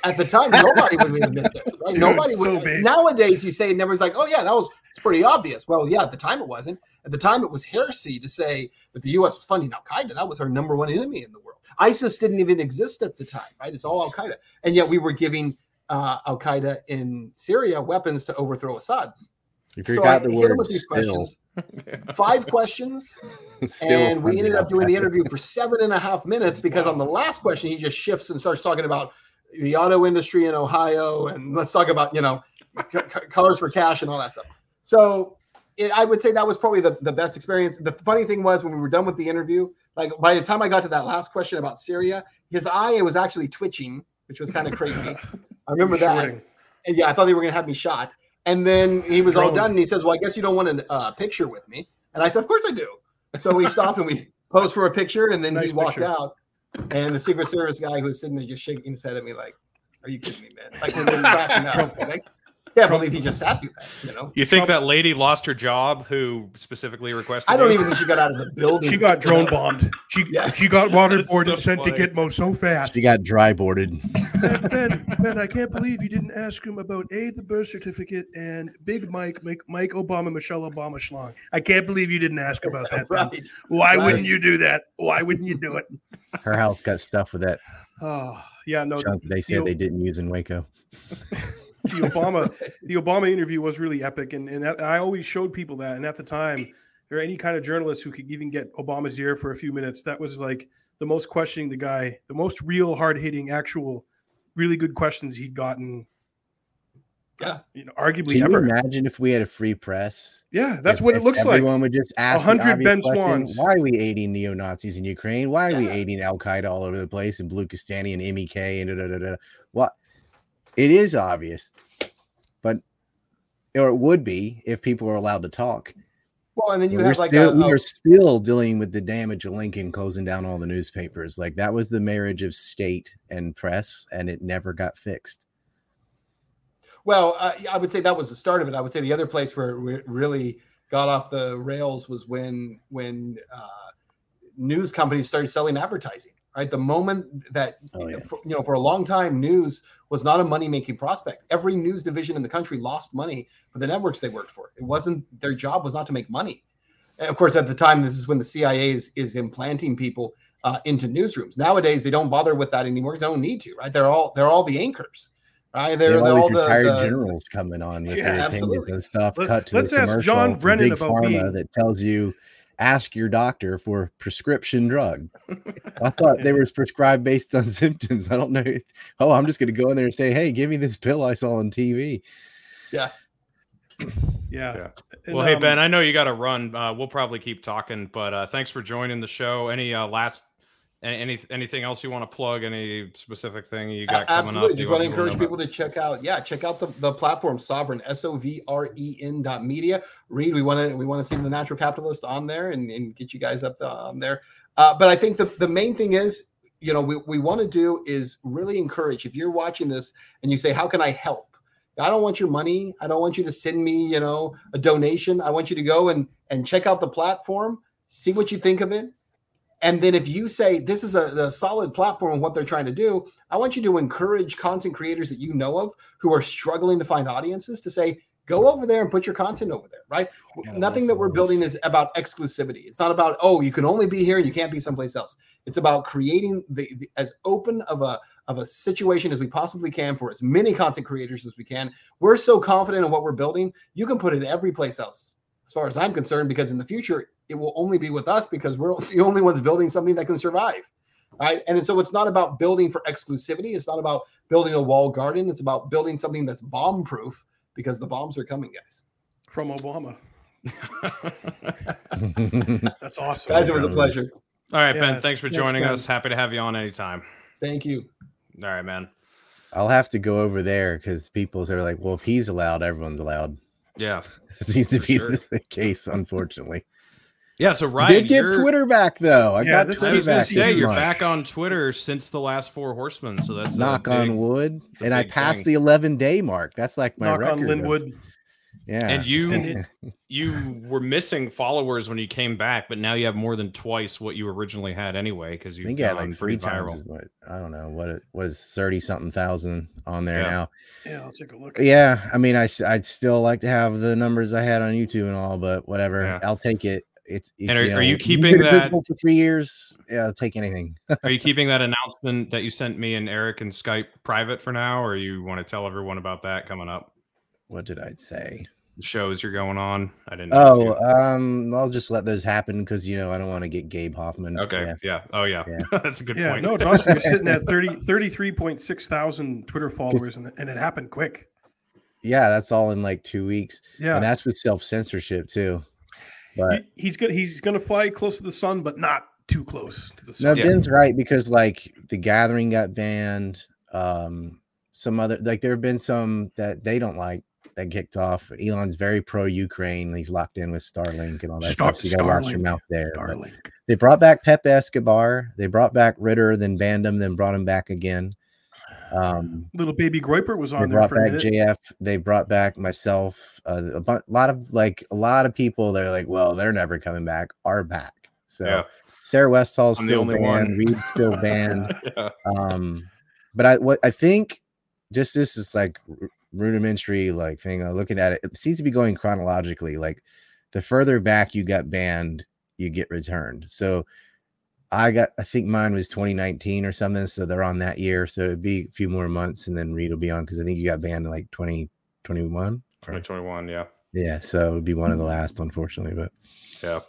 at the time nobody would admit this, right? Dude, nobody so would. based. Nowadays, you say, and everyone's like, "Oh yeah, that was it's pretty obvious." Well, yeah, at the time it wasn't. At the time, it was heresy to say that the U.S. was funding Al Qaeda. That was our number one enemy in the world. ISIS didn't even exist at the time, right? It's all Al Qaeda, and yet we were giving uh, Al Qaeda in Syria weapons to overthrow Assad. You So forgot I the word with these still. questions. Five questions, still and we ended up doing the interview for seven and a half minutes because on the last question he just shifts and starts talking about the auto industry in Ohio and let's talk about you know c- cars for cash and all that stuff. So it, I would say that was probably the, the best experience. The funny thing was when we were done with the interview, like by the time I got to that last question about Syria, his eye was actually twitching, which was kind of crazy. I remember that. And yeah, I thought they were going to have me shot. And then he was all done, and he says, "Well, I guess you don't want a uh, picture with me." And I said, "Of course I do." So we stopped and we posed for a picture, and then nice he walked picture. out. And the Secret Service guy who was sitting there just shaking his head at me, like, "Are you kidding me, man?" Like, we're just cracking up. Trump. Like, can't believe he just sat through that. You know, You think Trump- that lady lost her job who specifically requested? I don't you? even think she got out of the building. She got drone bombed. She Yeah. she got waterboarded so and sent to. Gitmo so fast. She got dry boarded. Ben, ben, Ben, I can't believe you didn't ask him about A, the birth certificate, and Big Mike, Mike, Mike Obama, Michelle Obama schlong. I can't believe you didn't ask about that. Ben. right. Why Right. wouldn't you do that? Why wouldn't you do it? Her house got stuffed with that Oh, yeah, no. junk they said the- they didn't use in Waco. the Obama the Obama interview was really epic, and and I always showed people that. And at the time, or any kind of journalist who could even get Obama's ear for a few minutes, that was like the most questioning the guy, the most real, hard hitting, actual, really good questions he'd gotten. Yeah. you know, arguably Can you ever. imagine if we had a free press? Yeah, that's If- what it if looks like. Everyone would just ask the 100 Ben Swanns. Why are we aiding neo Nazis in Ukraine? Why are we aiding Al Qaeda all over the place and Blue Blukistani and MEK and da da da da? What? It is obvious, but or it would be if people were allowed to talk. Well, and then you we're have like still, a, we are still dealing with the damage of Lincoln closing down all the newspapers. Like that was the marriage of state and press, and it never got fixed. Well, uh, I would say that was the start of it. I would say the other place where it really got off the rails was when when uh, news companies started selling advertising. Right, the moment that Oh, yeah. for, you know for a long time, news was not a money making prospect. Every news division in the country lost money for the networks they worked for. It wasn't their job was not to make money. And of course, at the time, this is when the CIA is, is implanting people uh, into newsrooms. Nowadays, they don't bother with that anymore. They don't need to. Right, they're all they're all the anchors. Right, They they're, they're all the, retired the generals coming on with Yeah, their opinions absolutely. and stuff. Let's- cut to let's the ask John Brennan about being- that tells you ask your doctor for prescription drug. I thought they were prescribed based on symptoms. I don't know. Oh, I'm just going to go in there and say, "Hey, give me this pill I saw on TV." Yeah. Yeah. And, Well, hey um, Ben, I know you got to run. Uh, we'll probably keep talking, but uh, thanks for joining the show. Any uh, last, any any- anything else you want to plug? Any specific thing you got coming Absolutely. up? Just want to encourage people to check out, yeah, check out the, the platform Sovren, S O V R E N dot media. Read, we want to we want to see the natural capitalist on there and, and get you guys up the, on there. Uh, but I think the, the main thing is, you know, we, we want to do is really encourage if you're watching this and you say, How can I help? I don't want your money. I don't want you to send me, you know, a donation. I want you to go and and check out the platform, see what you think of it. And then if you say this is a, a solid platform of what they're trying to do, I want you to encourage content creators that you know of who are struggling to find audiences to say, go over there and put your content over there, right? Yeah, Nothing that we're building is about exclusivity. It's not about, oh, you can only be here, you can't be someplace else. It's about creating the, the as open of a of a situation as we possibly can for as many content creators as we can. We're so confident in what we're building, you can put it every place else, as far as I'm concerned, because in the future it will only be with us because we're the only ones building something that can survive. Right. And so it's not about building for exclusivity. It's not about building a wall garden. It's about building something that's bomb proof because the bombs are coming, guys. from Obama. That's awesome. Guys, it was a pleasure. All right, Yeah, Ben. Thanks for thanks, joining Ben. us. Happy to have you on anytime. Thank you. All right, man. I'll have to go over there because people are like, well, if he's allowed, everyone's allowed. Yeah. It seems to be sure. the case, unfortunately. Yeah. So I Ryan, did get Twitter back though. I Yeah, got this I Twitter was gonna back. say you're month. back on Twitter since the last four horsemen. So that's Knock big- on wood, and I passed thing. the 11 day mark. That's like my Knock record. on of- Linwood. Yeah, And you And you were missing followers when you came back, but now you have more than twice what you originally had anyway because you've think I had like three pretty times viral. as. I don't know what it was, thirty something thousand on there Yeah. now. Yeah, I'll take a look. Yeah, I mean, I I'd still like to have the numbers I had on YouTube and all, but whatever, Yeah. I'll take it. It's it- And are- are know, you you've keeping been that- for three years? Yeah, I'll take anything. Are you keeping that announcement that you sent me and Eric and Skype private for now, or you want to tell everyone about that coming up? what did I say? The shows you're going on. I didn't. know if Oh, um, I'll just let those happen because you know I don't want to get Gabe Hoffman. okay. Yeah. Yeah. Oh yeah. Yeah. That's a good Yeah, point. no, it's awesome. You're sitting at 30, 33.6 thousand Twitter followers, and, and it happened quick. yeah, that's all in like two weeks, Yeah, and that's with self censorship too. But He- he's gonna he's gonna fly close to the sun, but not too close to the no, sun. Yeah. Ben's right because like the Gathering got banned. Um, some other like there have been some that they don't like that kicked off. Elon's very pro Ukraine. He's locked in with Starlink and all that Star- stuff. So you gotta watch your mouth there. but- They brought back Pepe Escobar. They brought back Ritter, then banned him, then brought him back again. Um, Little baby Groiper was they on there brought for a back minute. JF. They brought back myself. Uh, a bu- lot of like a lot of people. They're like, well, they're never coming back. Are back. So Yeah. Sarah Westall's I'm the still only banned. one. Reed's still banned. yeah. um, but I what I think just this is like r- rudimentary like thing. Uh, looking at it, it seems to be going chronologically. Like the further back you got banned, you get returned. So I got, I think mine was 2019 or something. So they're on that year. So it'd be a few more months and then Reed will be on because I think you got banned in like 2021. 2021. Yeah. yeah. So it would be one of the last, unfortunately. But Yeah.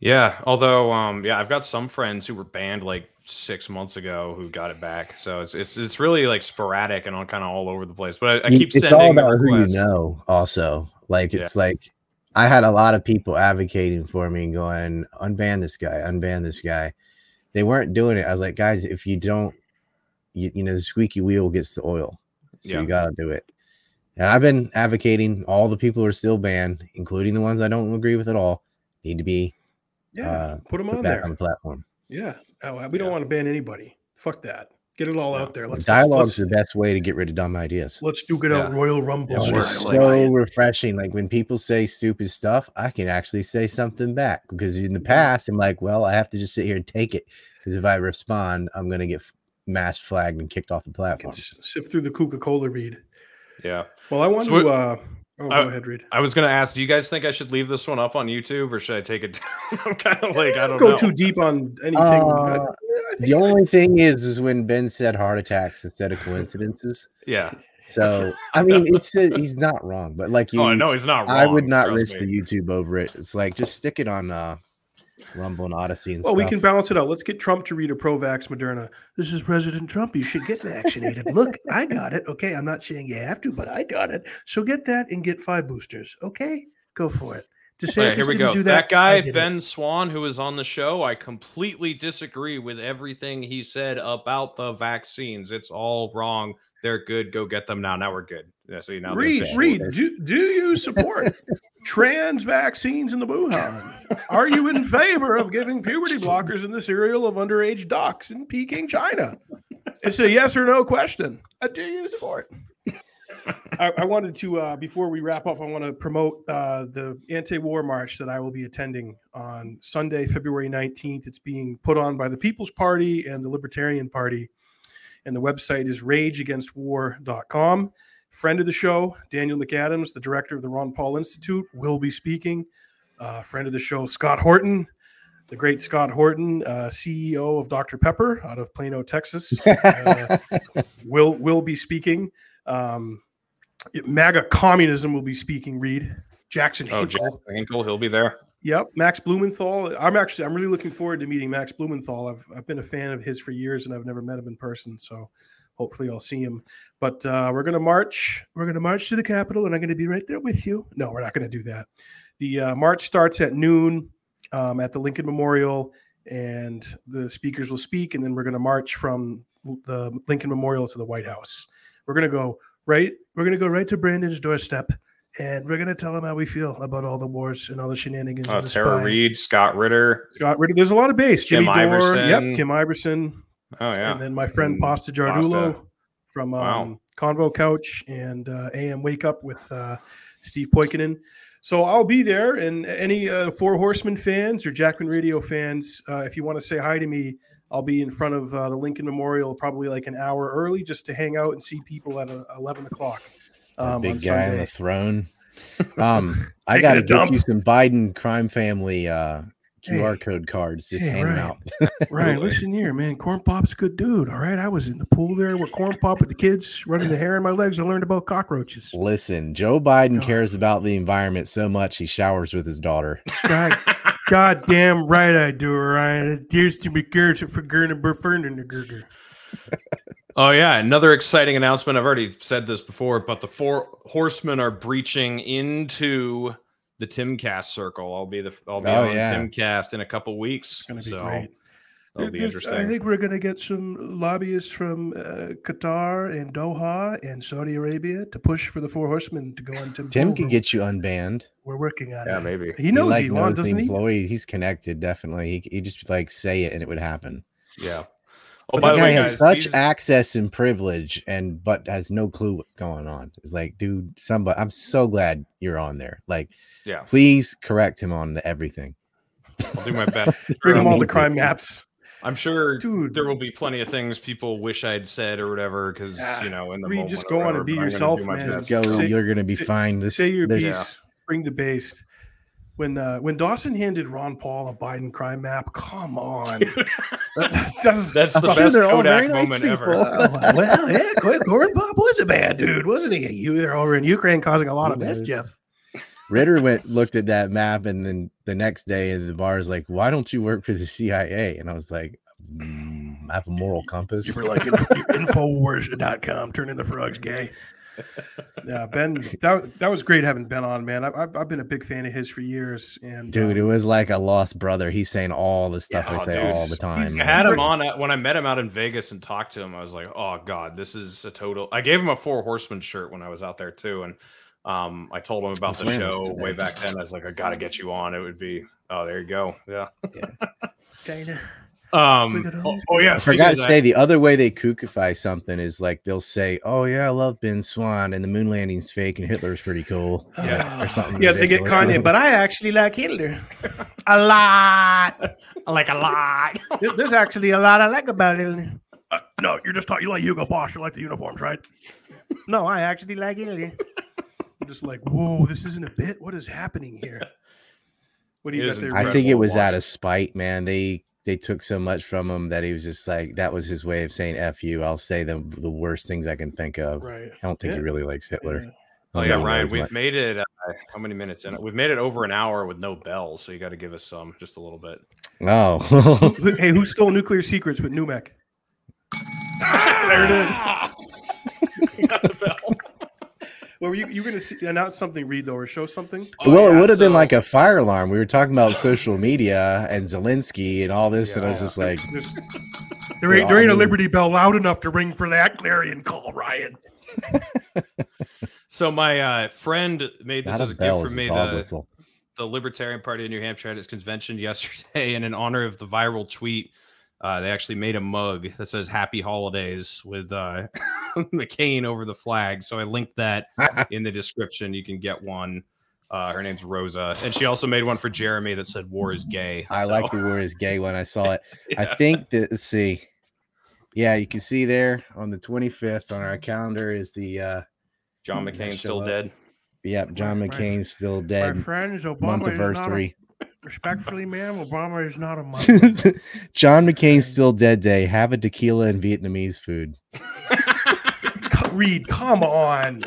Yeah. Although, um, yeah, I've got some friends who were banned like six months ago who got it back. So it's it's it's really like sporadic and on kind of all over the place. But I, I keep it's sending all about who you know, also. Like, it's like, I had a lot of people advocating for me and going, unban this guy, unban this guy. They weren't doing it. I was like, guys, if you don't, you, you know, the squeaky wheel gets the oil. So Yeah. you got to do it. And I've been advocating all the people who are still banned, including the ones I don't agree with at all, need to be Yeah, uh, put them on back there. on the platform. Yeah, Oh, we don't Yeah. want to ban anybody. Fuck that. Get it all Yeah. out there. Let's Dialogue's let's, the best way to get rid of dumb ideas. let's do it out Royal Rumble. Oh, Sure. it's style. Like- so refreshing. Like when people say stupid stuff, I can actually say something back because in the past, I'm like, well, I have to just sit here and take it because if I respond, I'm going to get mass flagged and kicked off the platform. s- sift through the Coca Cola read. Yeah. Well, I want So to. what- Uh, oh, I- go ahead, Reed. I was gonna ask, do you guys think I should leave this one up on YouTube or should I take it down? I'm kind of like, I don't know. go know. too deep on anything. Uh, I think The only thing is, is when Ben said heart attacks instead of coincidences. Yeah. So I mean, it's a, he's not wrong, but like you, oh, I know he's not wrong. I would not risk me. the YouTube over it. It's like just stick it on uh, Rumble and Odysee and Well, we can balance it out. Let's get Trump to read a pro-vax Moderna. This is President Trump. You should get vaccinated. Look, I got it. Okay, I'm not saying you have to, but I got it. So get that and get five boosters. Okay, go for it. DeSantis Okay, here we didn't go. do that, that. Guy, did it. Ben Swann, who was on the show, I completely disagree with everything he said about the vaccines. It's all wrong. They're good. Go get them now. Now we're good. Yeah, see now. they're Read, read. Do, do you support trans vaccines in the Wuhan? Are you in favor of giving puberty blockers in the cereal of underage docs in Peking, China? It's a yes or no question. Uh, do you support? I, I wanted to, uh, before we wrap up, I want to promote uh, the anti-war march that I will be attending on Sunday, February 19th. It's being put on by the People's Party and the Libertarian Party. And the website is rageagainstwar.com friend of the show, Daniel McAdams, the director of the Ron Paul Institute, will be speaking. Uh, friend of the show, Scott Horton, the great Scott Horton, uh, CEO of Dr. Pepper out of Plano, Texas, uh, will will be speaking. Um, it- MAGA communism will be speaking. Reed Jackson Oh, Hinkle. Jack Hinkle, he'll be there. Yep, Max Blumenthal. I'm actually I'm really looking forward to meeting Max Blumenthal. I've I've been a fan of his for years, and I've never met him in person. So hopefully I'll see him. But uh, we're gonna march. We're gonna march to the Capitol, and I'm gonna be right there with you. No, we're not gonna do that. The uh, march starts at noon um, at the Lincoln Memorial, and the speakers will speak, and then we're gonna march from the Lincoln Memorial to the White House. We're gonna go right. We're gonna go right to Brandon's doorstep, and we're gonna tell them how we feel about all the wars and all the shenanigans. Uh, the Tara spying. Reed, Scott Ritter. Rid of. There's a lot of base. Jimmy Kim Dore. Iverson. Yep. Kim Iverson. Oh yeah. And then my friend Mm, Pasta Jardulo Pasta. from um, Wow. Convo Couch and uh, AM Wake Up with uh, Steve Poikonen. So I'll be there. And any uh, Four Horsemen fans or Jackman Radio fans, uh, if you want to say hi to me, I'll be in front of uh, the Lincoln Memorial probably like an hour early just to hang out and see people at uh, 11 o'clock. Um, big on guy on the throne. Um, I got to get dump. you some Biden crime family uh, QR Hey. code cards. Just Hey, hand them out. Ryan, listen here, man. Corn Pop's a good dude. All right. I was in the pool there with Corn Pop with the kids running the hair in my legs. I learned about cockroaches. Listen, Joe Biden God. cares about the environment so much he showers with his daughter. God, God damn right I do, Ryan. It dears to be cares for Burfern the Gurger. Oh yeah, another exciting announcement. I've already said this before, but the four horsemen are breaching into the Timcast circle. I'll be the I'll be Oh, on yeah. Timcast in a couple weeks. gonna be so great. That'll be interesting. I think we're going to get some lobbyists from uh, Qatar and Doha and Saudi Arabia to push for the Four Horsemen to go on Tim. Tim Pool. could get you unbanned. We're working on yeah, it. Yeah, maybe. He knows like Elon, knows doesn't he? employee. He's connected, definitely. He he just like say it and it would happen. Yeah. But Oh, by the the guy way, has guys, such these- access and privilege, and but has no clue what's going on. It's like, dude, somebody. I'm so glad you're on there. Like, yeah, please correct him on the everything. I'll do my best. Bring them all need the to. crime maps. I'm sure Dude. there will be plenty of things people wish I'd said or whatever because Ah, you know in the Reed, moment just go on and be but I'm gonna yourself, man. Just go. Say- you're gonna be say- fine. This, Say your there's- piece. Bring the base. When uh, when Dawson handed Ron Paul a Biden crime map, come on, That- that's, that's, That's the best they're all Kodak very nice moment people. ever. well, well, yeah, Gordon- Corn Pop was a bad dude, wasn't he? You were over in Ukraine causing a lot of He was. mischief. Ritter went looked at that map, and then the next day, in the bar is like, "Why don't you work for the CIA?" And I was like, mm, "I have a moral compass." You were like Infowars.com, turning the frogs gay. Yeah, Ben, that, that was great having Ben on, man. I, I've, I've been a big fan of his for years. And Dude, it um, was like a lost brother. He's saying all the stuff Yeah, I say dude. all the time. I had him on at- when I met him out in Vegas and talked to him. I was like, "Oh God, this is a total." I gave him a Four Horsemen shirt when I was out there too, and um, I told him about the show today. way back then. I was like, "I got to get you on." It would be, oh, there you go, yeah. Dana. Um, Look at all oh, these oh, yeah, I forgot to say the other way they kookify something is like they'll say, "Oh yeah, I love Ben Swann, and the moon landing's fake, and Hitler's pretty cool." Yeah. or something. Yeah, they get. Kanye, but I actually like Hitler a lot. I like a lot. There's actually a lot I like about Hitler. Uh, no, you're just talking. You like Hugo Boss. You like the uniforms, right? no, I actually like Hitler. I'm just like, whoa, this isn't a bit. What is happening here? What do you is got there? I think it to was out of spite, man. They they took so much from him that he was just like that was his way of saying "f you." I'll say the the worst things I can think of. Right. I don't think he really likes Hitler. Yeah. Oh yeah, Ryan, we've much. made it. Uh, how many minutes in? We've made it over an hour with no bells, so you got to give us some, just a little bit. Oh, hey, who stole nuclear secrets with NUMEC? there it is. Got the bell. Well, you you gonna see, announce something, Reed, though, or show something? Oh, well, it would have been like a fire alarm. We were talking about social media and Zelensky and all this, and I was just like, There's- there ain't there ain't a Liberty Bell loud enough to ring for that clarion call, Ryan. So my uh, friend made this as a a bell, gift for me. dog The, whistle." the Libertarian Party of New Hampshire had its convention yesterday, and in honor of the viral tweet, uh, they actually made a mug that says "Happy Holidays" with uh, McCain over the flag. So I linked that in the description. You can get one. Uh, her name's Rosa, and she also made one for Jeremy that said "War is gay." I So, like the word is gay when I saw it. I think that let's see. Yeah, you can see there on the 25th on our calendar is the uh John McCain still up. dead. yep, John My- my- McCain's still My dead. friends, Obama Month is not a, anniversary. Respectfully, ma'am, Obama is not a Muslim. John McCain's still dead day. Have a tequila and Vietnamese food. Reed, come on.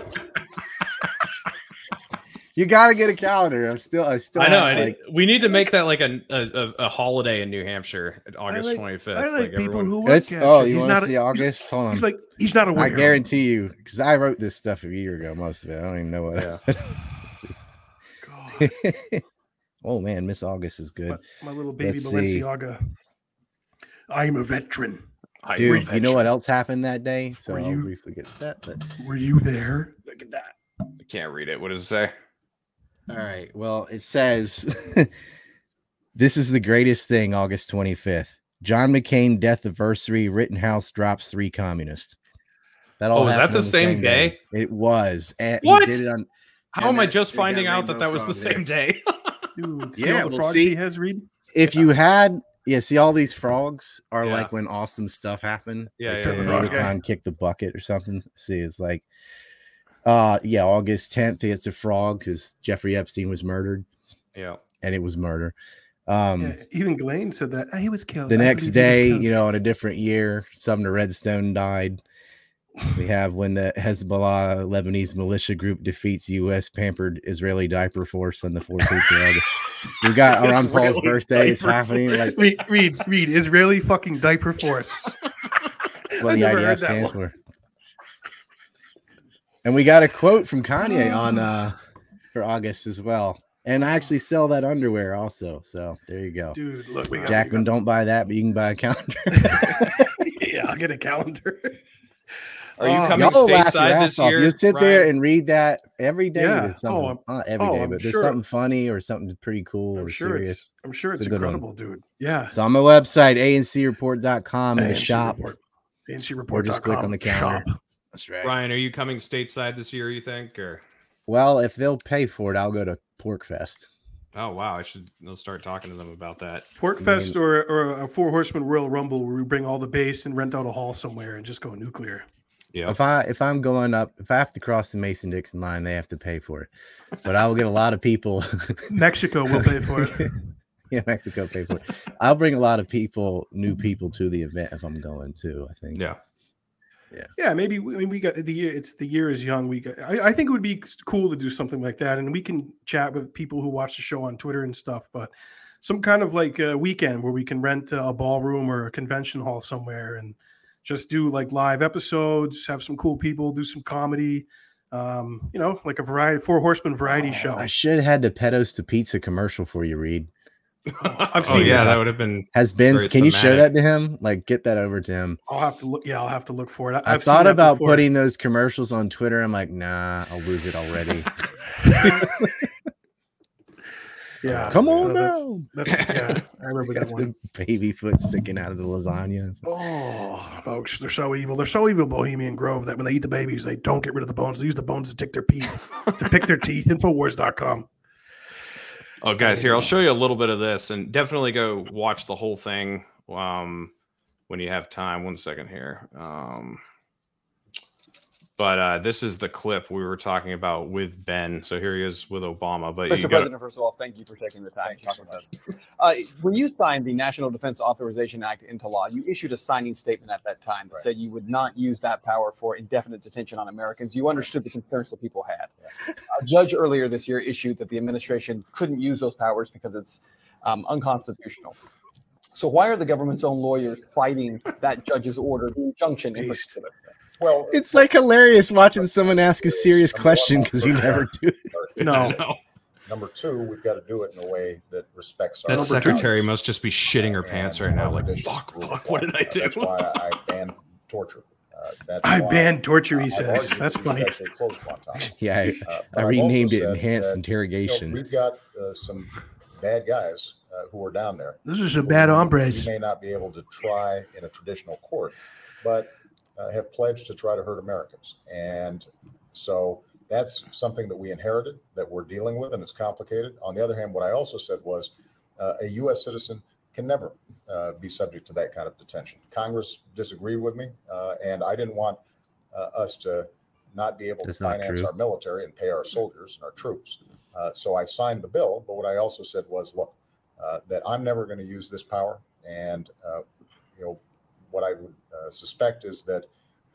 You gotta get a calendar. I'm still I still I know. have, I like, need- we need to make that like a a, a- a holiday in New Hampshire, uh, at August like- twenty fifth. I like people everyone- who work It's oh, you. you He's want not to see August? Hold on. He's like he's not a I weirdo. guarantee you, because I wrote this stuff a year ago, most of it. I don't even know what. Yeah. God, oh man, Miss August is good. my, my little baby Let's see. Balenciaga. I'm a veteran. I Dude, bet you know what else happened that day? So Were I'll you- briefly get that. But Were you there? Look at that. I can't read it. What does it say? all right. Well, it says this is the greatest thing, August 25th. John McCain death anniversary, Rittenhouse drops three communists. That Oh, was that happened the on same day? It was. And What? did it on How And am I just finding out that that was the frog there. same day? Dude, see Yeah, all the well, frogs see- he has, Reed? if you had yeah, see all these frogs are Yeah. like when awesome stuff happened. Yeah, like yeah, some yeah, Ramadan kicked the bucket or something. See, it's like uh yeah, August 10th, it's a frog because Jeffrey Epstein was murdered yeah. and it was murder. Um yeah, even Glenn said that. "Ah, he was killed. the I next believe he was day, killed." you know, in a different year, Sumner Redstone died. We have when the Hezbollah Lebanese militia group defeats U.S. pampered Israeli diaper force on the 14th of August. We got around Paul's birthday. It's happening. Like read, read, read. Israeli fucking diaper force. what I the IDF stands one. for. And we got a quote from Kanye on uh for August as well. And I actually sell that underwear also. So there you go. Dude, look, we got, Jackman, don't buy that, but you can buy a calendar. yeah, I'll get a calendar. Are you Oh, coming Y'all will laugh your stateside ass this off. year? You sit there and read that every day. Yeah. Oh, I'm- not every oh, day, I'm but there's sure- something funny or something pretty cool I'm or sure serious. it's I'm sure It's it's, a good one. incredible, dude. Yeah. So on my website, ancreport.com in the shop. report. ANC Or just click on the calendar. That's right. Ryan, are you coming stateside this year? You think? Or Well, if they'll pay for it, I'll go to Pork Fest. oh wow, I should I'll start talking to them about that. Pork I Fest or, or a Four Horsemen Royal Rumble where we bring all the base and rent out a hall somewhere and just go nuclear. Yeah. If I if I'm going up, if I have to cross the Mason Dixon line, they have to pay for it. But I will get a lot of people. Mexico will pay for it. yeah, Mexico pay for it. I'll bring a lot of people, new people to the event if I'm going too. I think. Yeah. Yeah, yeah, maybe we, I mean, we got the year. It's the year is young. We got, I, I think it would be cool to do something like that, and we can chat with people who watch the show on Twitter and stuff. But some kind of like a weekend where we can rent a ballroom or a convention hall somewhere and just do like live episodes, have some cool people, do some comedy. Um, you know, like a variety, four horseman variety show. I should have had the pedos to pizza commercial for you, Reed. I've oh seen yeah, that. that would have been Has Ben's? Very Can you show that to him? Like, get that over to him. I'll have to look. Yeah, I'll have to look for it. I, I I've thought about before. putting those commercials on Twitter. I'm like, nah, I'll lose it already. Yeah, Come on no, that's- now. That's, yeah, I remember that one. the baby foot sticking out of the lasagna. Oh, folks, they're so evil. They're so evil, Bohemian Grove, that when they eat the babies, they don't get rid of the bones. They use the bones to pick their teeth, to pick their teeth. Infowars.com. Oh, guys, here I'll show you a little bit of this, and definitely go watch the whole thing um, when you have time. One second here. Um, but uh, this is the clip we were talking about with Ben. So here he is with Obama. But you Mr. got President, first of all, thank you for taking the time to talk with us. Uh, when you signed the National Defense Authorization Act into law, you issued a signing statement at that time that Right. said you would not use that power for indefinite detention on Americans. You understood the concerns that people had. A judge earlier this year issued that the administration couldn't use those powers because it's um, unconstitutional. So why are the government's own lawyers fighting that judge's order, the injunction in particular? Well, It's like hilarious watching someone ask a serious question because you never do it. No. No. Number two, we've got to do it in a way that respects our That secretary values must just be shitting her and pants right now. Like, fuck, fuck, what did I do? That's why I banned torture. Uh, I why banned torture, he I've says. argued That's funny. should Actually, close Guantanamo. Yeah, I, Uh, I but I've also renamed it enhanced that, you know, interrogation. we've got uh, some bad guys uh, who are down there. This is a who bad you hombres. may not be able to try in a traditional court, but uh, have pledged to try to hurt Americans. And so that's something that we inherited that we're dealing with, and it's complicated. On the other hand, what I also said was uh, a U.S. citizen can never uh, be subject to that kind of detention. Congress disagreed with me, uh, and I didn't want uh, us to not be able That's to finance our military and pay our soldiers and our troops. Uh, so I signed the bill, but what I also said was, look, uh, that I'm never going to use this power, and uh, you know what I would suspect is that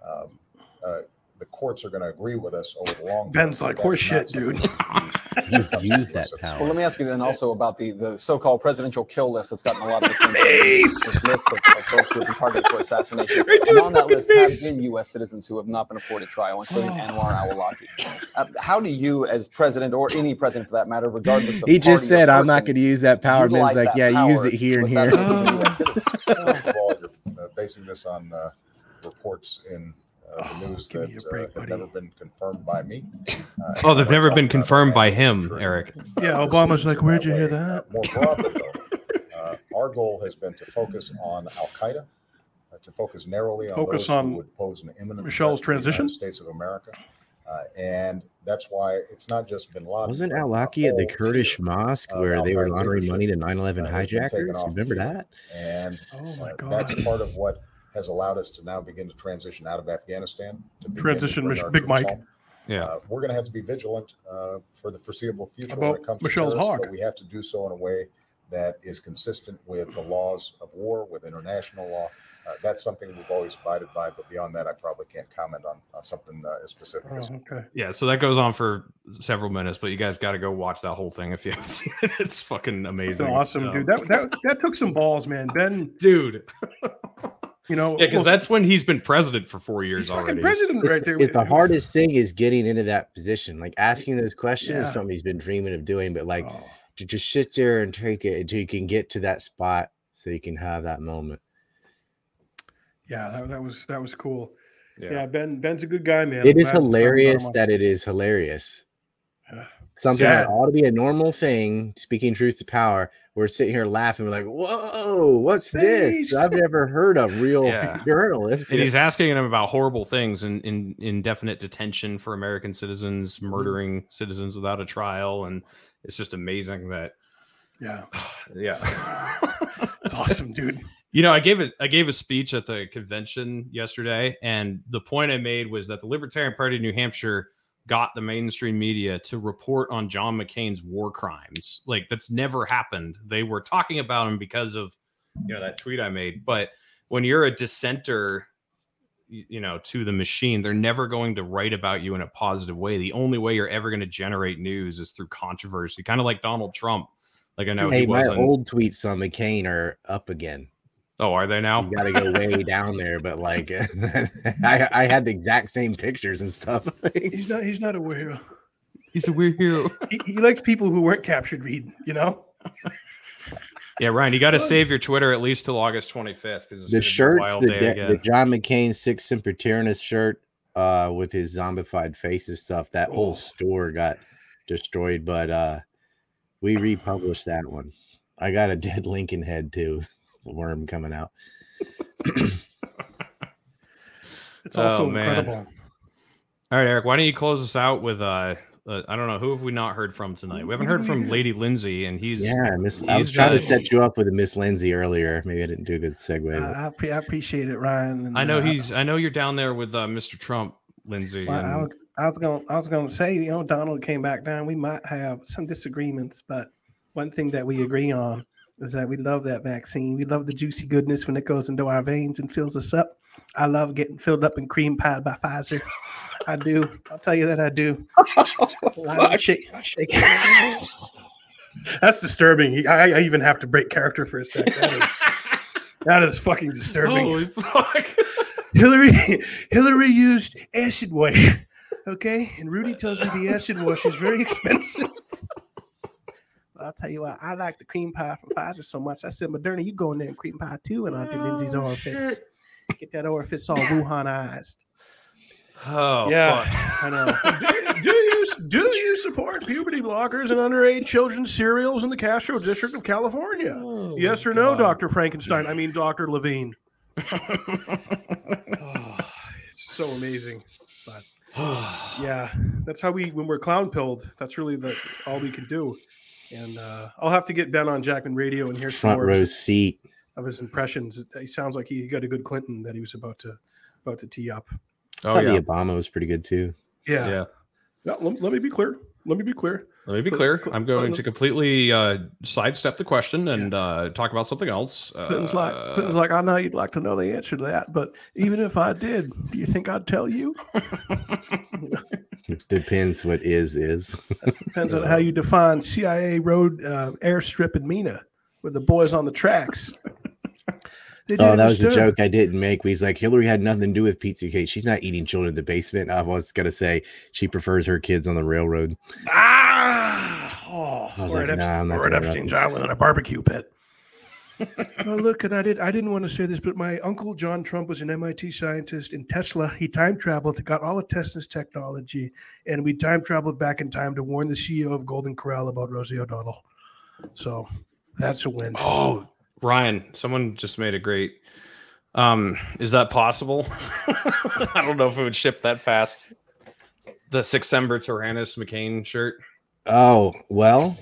um, uh, the courts are going to agree with us over the long. Ben's like, that "Horse shit, dude." something that we use, uh, You've used that citizens. power. Well, let me ask you then also about the, the so-called presidential kill list that's gotten a lot of attention. Face! This list of, of folks who have been targeted for assassination. Right and on that fucking list have been U.S. citizens who have not been afforded trial, including Oh. Anwar al-Awlaki. Uh, how do you, as president or any president for that matter, regardless of He just party or said, "I'm not going to use that power." Ben's like, "Yeah, use power it here and here." basing this on uh, reports in uh, the Oh, news that break, uh, have never been confirmed by me. Uh, Oh, they've never been confirmed by him, security. Eric. Yeah, Uh, Obama's like, "Where'd that you hear that? Uh, more broadly, though, uh, our goal has been to focus on Al Qaeda, uh, to focus narrowly on Focus those on who would pose an imminent Michelle's threat the transition? United States of America. Uh, and that's why it's not just Bin Laden. Wasn't but Al a Awlaki at the Kurdish tier. mosque of where they were Al-Qaeda laundering money to 9 11 uh, has been taken hijackers? remember that? And Oh my uh, god. that's part of what has allowed us to now begin to transition out of Afghanistan. To begin to Transition, bring Mich- Big Mike. home. Yeah. Uh, we're going to have to be vigilant uh, for the foreseeable future About when it comes Michelle's to terrorists, hog. but we have to do so in a way that is consistent with the laws of war, with international law. Uh, that's something we've always abided by, but beyond that, I probably can't comment on, on something uh, as specific as Oh, okay. Yeah, so that goes on for several minutes, but you guys got to go watch that whole thing if you haven't seen it. It's fucking It's amazing. awesome, Um, dude. That, that that took some balls, man. Ben, dude. you know, Yeah, because well, that's when he's been president for four years he's already. president It's, right there. it's the hardest thing is getting into that position. Like asking those questions Yeah. is something he's been dreaming of doing, but like Oh, to just sit there and take it until you can get to that spot so you can have that moment. yeah, that, that was that was cool. Yeah. Yeah. Ben Ben's a good guy, man. It I'm is glad- glad we brought him hilarious that it is hilarious. Something Sad. that ought to be a normal thing, speaking truth to power. We're sitting here laughing. We're like, "Whoa, what's this? I've never heard of real Yeah. journalists." And he's asking him about horrible things and in, indefinite detention for American citizens, murdering citizens without a trial. And it's just amazing that, Yeah, yeah. it's awesome, dude. You know, I gave it. I gave a speech at the convention yesterday, and the point I made was that the Libertarian Party of New Hampshire got the mainstream media to report on John McCain's war crimes. Like that's never happened. They were talking about him because of you know that tweet I made. But when you're a dissenter, y- you know, to the machine, they're never going to write about you in a positive way. The only way you're ever going to generate news is through controversy, kind of like Donald Trump. Like I know hey, he my wasn't. old tweets on McCain are up again. oh, are they now? You got to go way down there, but like, I, I had the exact same pictures and stuff. He's not. He's not a hero. He's a weird hero. He, he likes people who weren't captured. Read, you know. Yeah, Ryan, you got to save your Twitter at least till August 25th because the shirts, the, de- the John McCain Sic Semper Tyrannis shirt uh, with his zombified faces stuff, that Oh. whole store got destroyed, but uh, we republished that one. I got a dead Lincoln head too, the worm coming out. It's also Oh, man. incredible. All right, Eric, why don't you close us out with uh, uh, I don't know who have we not heard from tonight? We haven't heard from Lady Lindsay, and he's Yeah, Miss. I was trying uh, to set you up with a Miss Lindsay earlier. Maybe I didn't do a good segue. I, I, pre- I appreciate it, Ryan. and, I know uh, he's I know you're down there with uh, Mr. Trump, Lindsay. Well, I was, I was going. I was going to say, you know, Donald came back down. We might have some disagreements, but one thing that we agree on is that we love that vaccine. We love the juicy goodness when it goes into our veins and fills us up. I love getting filled up and cream pied by Pfizer. I do. I'll tell you that I do. I shake, shake. That's disturbing. I, I even have to break character for a sec. That is, that is fucking disturbing. Holy fuck! Hillary Hillary used acid wash. Okay, and Rudy tells me the acid wash is very expensive. I'll tell you what, I like the cream pie from Pfizer so much. I said, Moderna, you go in there and cream pie too, and Auntie oh, Lindsay's orifice. Get that orifice all Wuhanized. Oh yeah, fuck. I know. do, do you do you support puberty blockers and underage children's cereals in the Castro District of California? Oh, yes or no, Doctor Frankenstein? I mean, Doctor Levine. Oh, it's so amazing. But yeah, that's how we when we're clown pilled. That's really the all we can do. And uh, I'll have to get Ben on Jackman Radio and hear some Front more row seat. Of his impressions. He sounds like he got a good Clinton that he was about to about to tee up. Oh thought yeah. the Obama was pretty good too. Yeah. Yeah. No, let, let me be clear. Let me be clear. Let me be clear. I'm going to completely uh, sidestep the question and uh, talk about something else. Clinton's like Uh, Clinton's like I know you'd like to know the answer to that, but even if I did, do you think I'd tell you? It Depends what is is. Depends on how you define CIA road uh, airstrip in Mena with the boys on the tracks. Did you Oh, that was a joke I didn't make. He's like, Hillary had nothing to do with Pizzagate. She's not eating children in the basement. I was gonna say she prefers her kids on the railroad. Ah, oh, I was or like, at, nah, I'm Epstein, not or at gonna Epstein's rep Island in a barbecue pit. oh, look, and I did. I didn't want to say this, but my uncle John Trump was an MIT scientist in Tesla. He time traveled, got all of Tesla's technology, and we time traveled back in time to warn the CEO of Golden Corral about Rosie O'Donnell. So that's a win. Oh, Ryan, someone just made a great. Um, is that possible? I don't know if it would ship that fast. The Sic Semper Tyrannis McCain shirt. Oh well,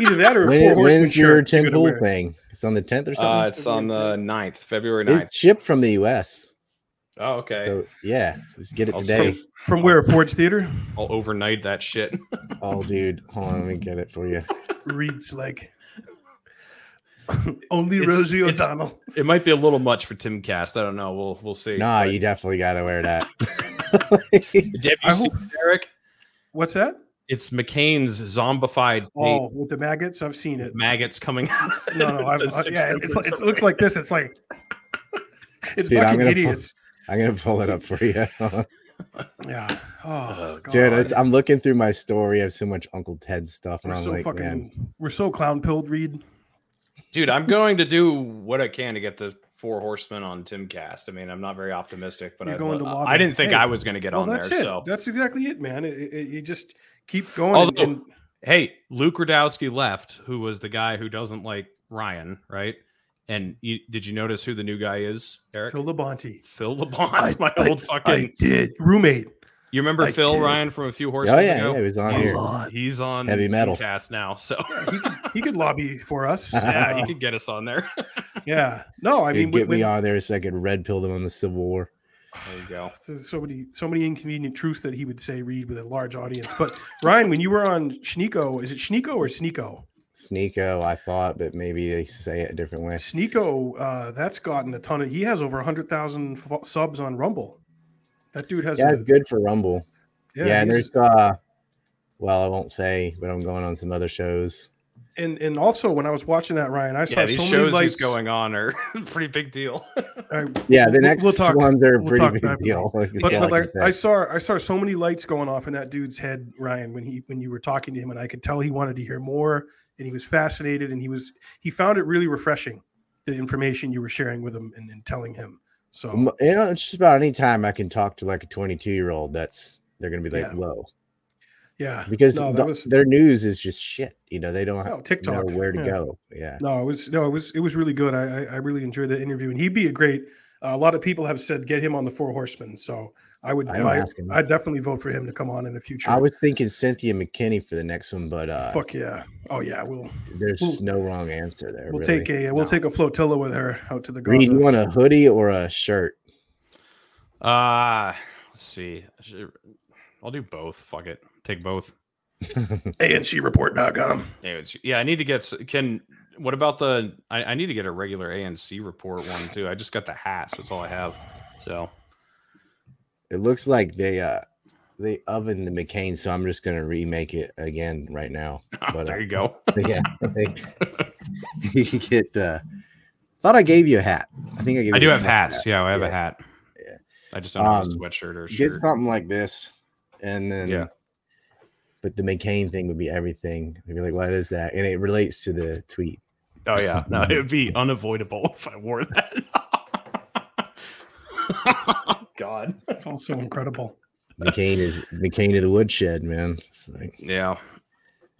Either that or a when, when's your shirt. you're Tim Pool thing? It's on the tenth or Uh, something. it's on the 9th, February 9th. it's shipped from the U.S. oh, okay. So yeah, let's get it I'll today. see. From where? Forge Theater. I'll overnight that shit. Oh, dude, hold on, let me get it for you. Reads like only It's- Rosie it's- O'Donnell. It might be a little much for Timcast. I don't know. We'll we'll see. Nah, But- you definitely got to wear that. Have you I seen hope- it, Eric? What's that? It's McCain's zombified tape Oh, with the maggots. I've seen it. maggots coming out. of it. No, no, I've, It's a uh, yeah, it's, it looks like this. It's like it's Dude, I'm fucking gonna hideous. I'm gonna pull it up for you. Yeah. Oh, God. Dude, it's, I'm looking through my story. I have so much Uncle Ted stuff, and we're I'm so like, fucking. man, We're so clown pilled, Reed. Dude, I'm going to do what I can to get the four horsemen on Timcast. I mean, I'm not very optimistic, but I, going to I didn't think Hey, I was going to get Well, on that's there. it. So, That's exactly it, man. It, it- you just keep going. Although- and, hey, Luke Rudkowski left, who was the guy who doesn't like Ryan, right? And you, did you notice who the new guy is, Eric? Phil Labonte. Phil Labonte, my I- old fucking. I did roommate. You remember I Phil did. Ryan from a few horsemen oh yeah, ago? yeah, he was on he's, here. he's on Heavy metal. Cast now, so He could, he could lobby for us. yeah, he could get us on there. yeah. No, I mean, get when, me on there so I could red pill them on the Civil War. There you go. So many so many inconvenient truths that he would say read with a large audience. But Ryan, when you were on Schneeko, is it Schneeko or Sneako? Sneako, I thought, but maybe they say it a different way. Sneako, uh, that's gotten a ton of. He has over hundred thousand f- subs on Rumble. That dude has. Yeah, a- it's good for Rumble. Yeah, and there's uh, well, I won't say, but I'm going on some other shows. and and also when I was watching that, Ryan, I saw Yeah, these so many shows lights going on are pretty big deal. I- Yeah, the next we'll talk- ones are a we'll pretty big deal. That's but, all but I like can I saw I saw so many lights going off in that dude's head, Ryan, when he when you were talking to him, and I could tell he wanted to hear more, and he was fascinated, and he was he found it really refreshing, the information you were sharing with him and, and telling him. So you know, it's just about any time I can talk to like a 22 year old. That's they're gonna be like, Yeah. whoa, yeah, because No, the- was- their news is just shit. You know, they don't oh, know where to yeah. go. Yeah, No, it was no, it was it was really good. I I, I really enjoyed the interview, and he'd be a great. Uh, a lot of people have said get him on the Four Horsemen, so I would. I don't I, ask him. I'd definitely vote for him to come on in the future. I was thinking Cynthia McKinney for the next one, but uh, Fuck yeah! Oh yeah, we'll there's We'll- no wrong answer there. we'll really. take a we'll No. take a flotilla with her out to the Reed, Gaza. you want a hoodie or a shirt? Uh let's see. I'll do both. Fuck it. Take both. ANCreport.com. Yeah, it's, yeah, I need to get can what about the I, I need to get a regular ANC report one too. I just got the hat, so that's all I have. So It looks like they uh they oven the McCain, so I'm just gonna remake it again right now. But there uh, you go. yeah, they, you get the. Thought I gave you a hat. I think I gave. I you do a have hat. hats. Yeah, I have Yeah. a hat. Yeah. I just don't have a Um, sweatshirt or a Get something like this, and then Yeah. But the McCain thing would be everything. I'd be like, what is that? And it relates to the tweet. Oh yeah, no, it would be unavoidable if I wore that. God. That's also incredible. McCain is McCain to the woodshed, man. Like, Yeah.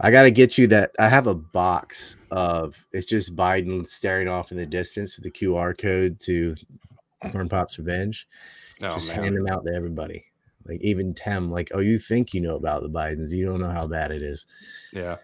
I got to get you that. I have a box of it's just Biden staring off in the distance with the QR code to Corn Pop's Revenge. Oh just man. hand them out to everybody. Like even Tem, like, oh, you think you know about the Bidens, you don't know how bad it is. Yeah.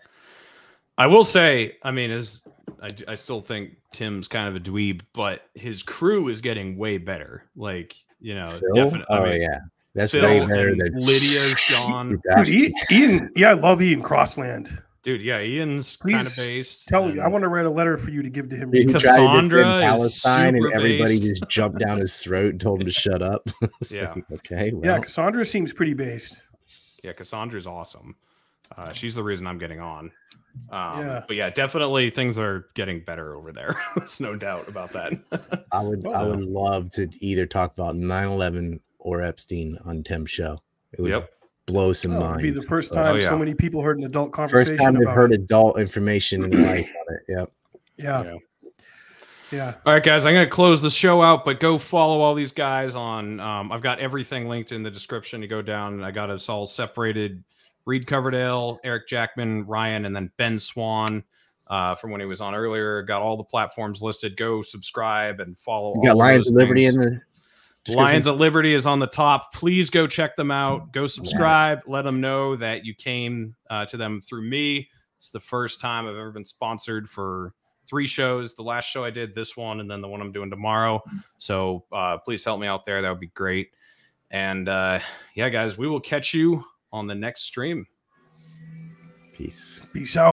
I will say, I mean, as I, I still think Tim's kind of a dweeb, but his crew is getting way better. Like, you know, definitely. oh I mean, yeah, that's Phil way better and than Lydia, Sean. gone. Dude, Ian, Ian, yeah, I love Ian Crossland. Dude, yeah, Ian's kind of based. Tell and- I want to write a letter for you to give to him. Dude, he Because tried to Cassandra is Palestine, and everybody based. just jumped down his throat and told him to shut up. Yeah. like, okay. Well, yeah, Cassandra seems pretty based. Yeah, Cassandra's awesome. Uh, she's the reason I'm getting on. Um, Yeah. But yeah, definitely things are getting better over there. There's no doubt about that. I would. I Oh. would love to either talk about 9/11 or Epstein on Tim's show. It would Yep. blow some Oh, it'd minds. be the first time Oh, yeah. so many people heard an adult conversation First time I've about heard adult information in life on it. Yep. Yeah. Yeah. Yeah. All right, guys, I'm going to close the show out, but go follow all these guys on. Um, I've got everything linked in the description. to go down, I got us all separated Reed Coverdale, Eric Jackman, Ryan, and then Ben Swann uh, from when he was on earlier. Got all the platforms listed. Go subscribe and follow. You got Lions of Liberty things. in the? Lions at Liberty is on the top. Please go check them out. Go subscribe. Let them know that you came uh, to them through me. It's the first time I've ever been sponsored for three shows. The last show I did, this one, and then the one I'm doing tomorrow. So uh, please help me out there. That would be great. And uh, yeah, guys, we will catch you on the next stream. Peace. Peace out.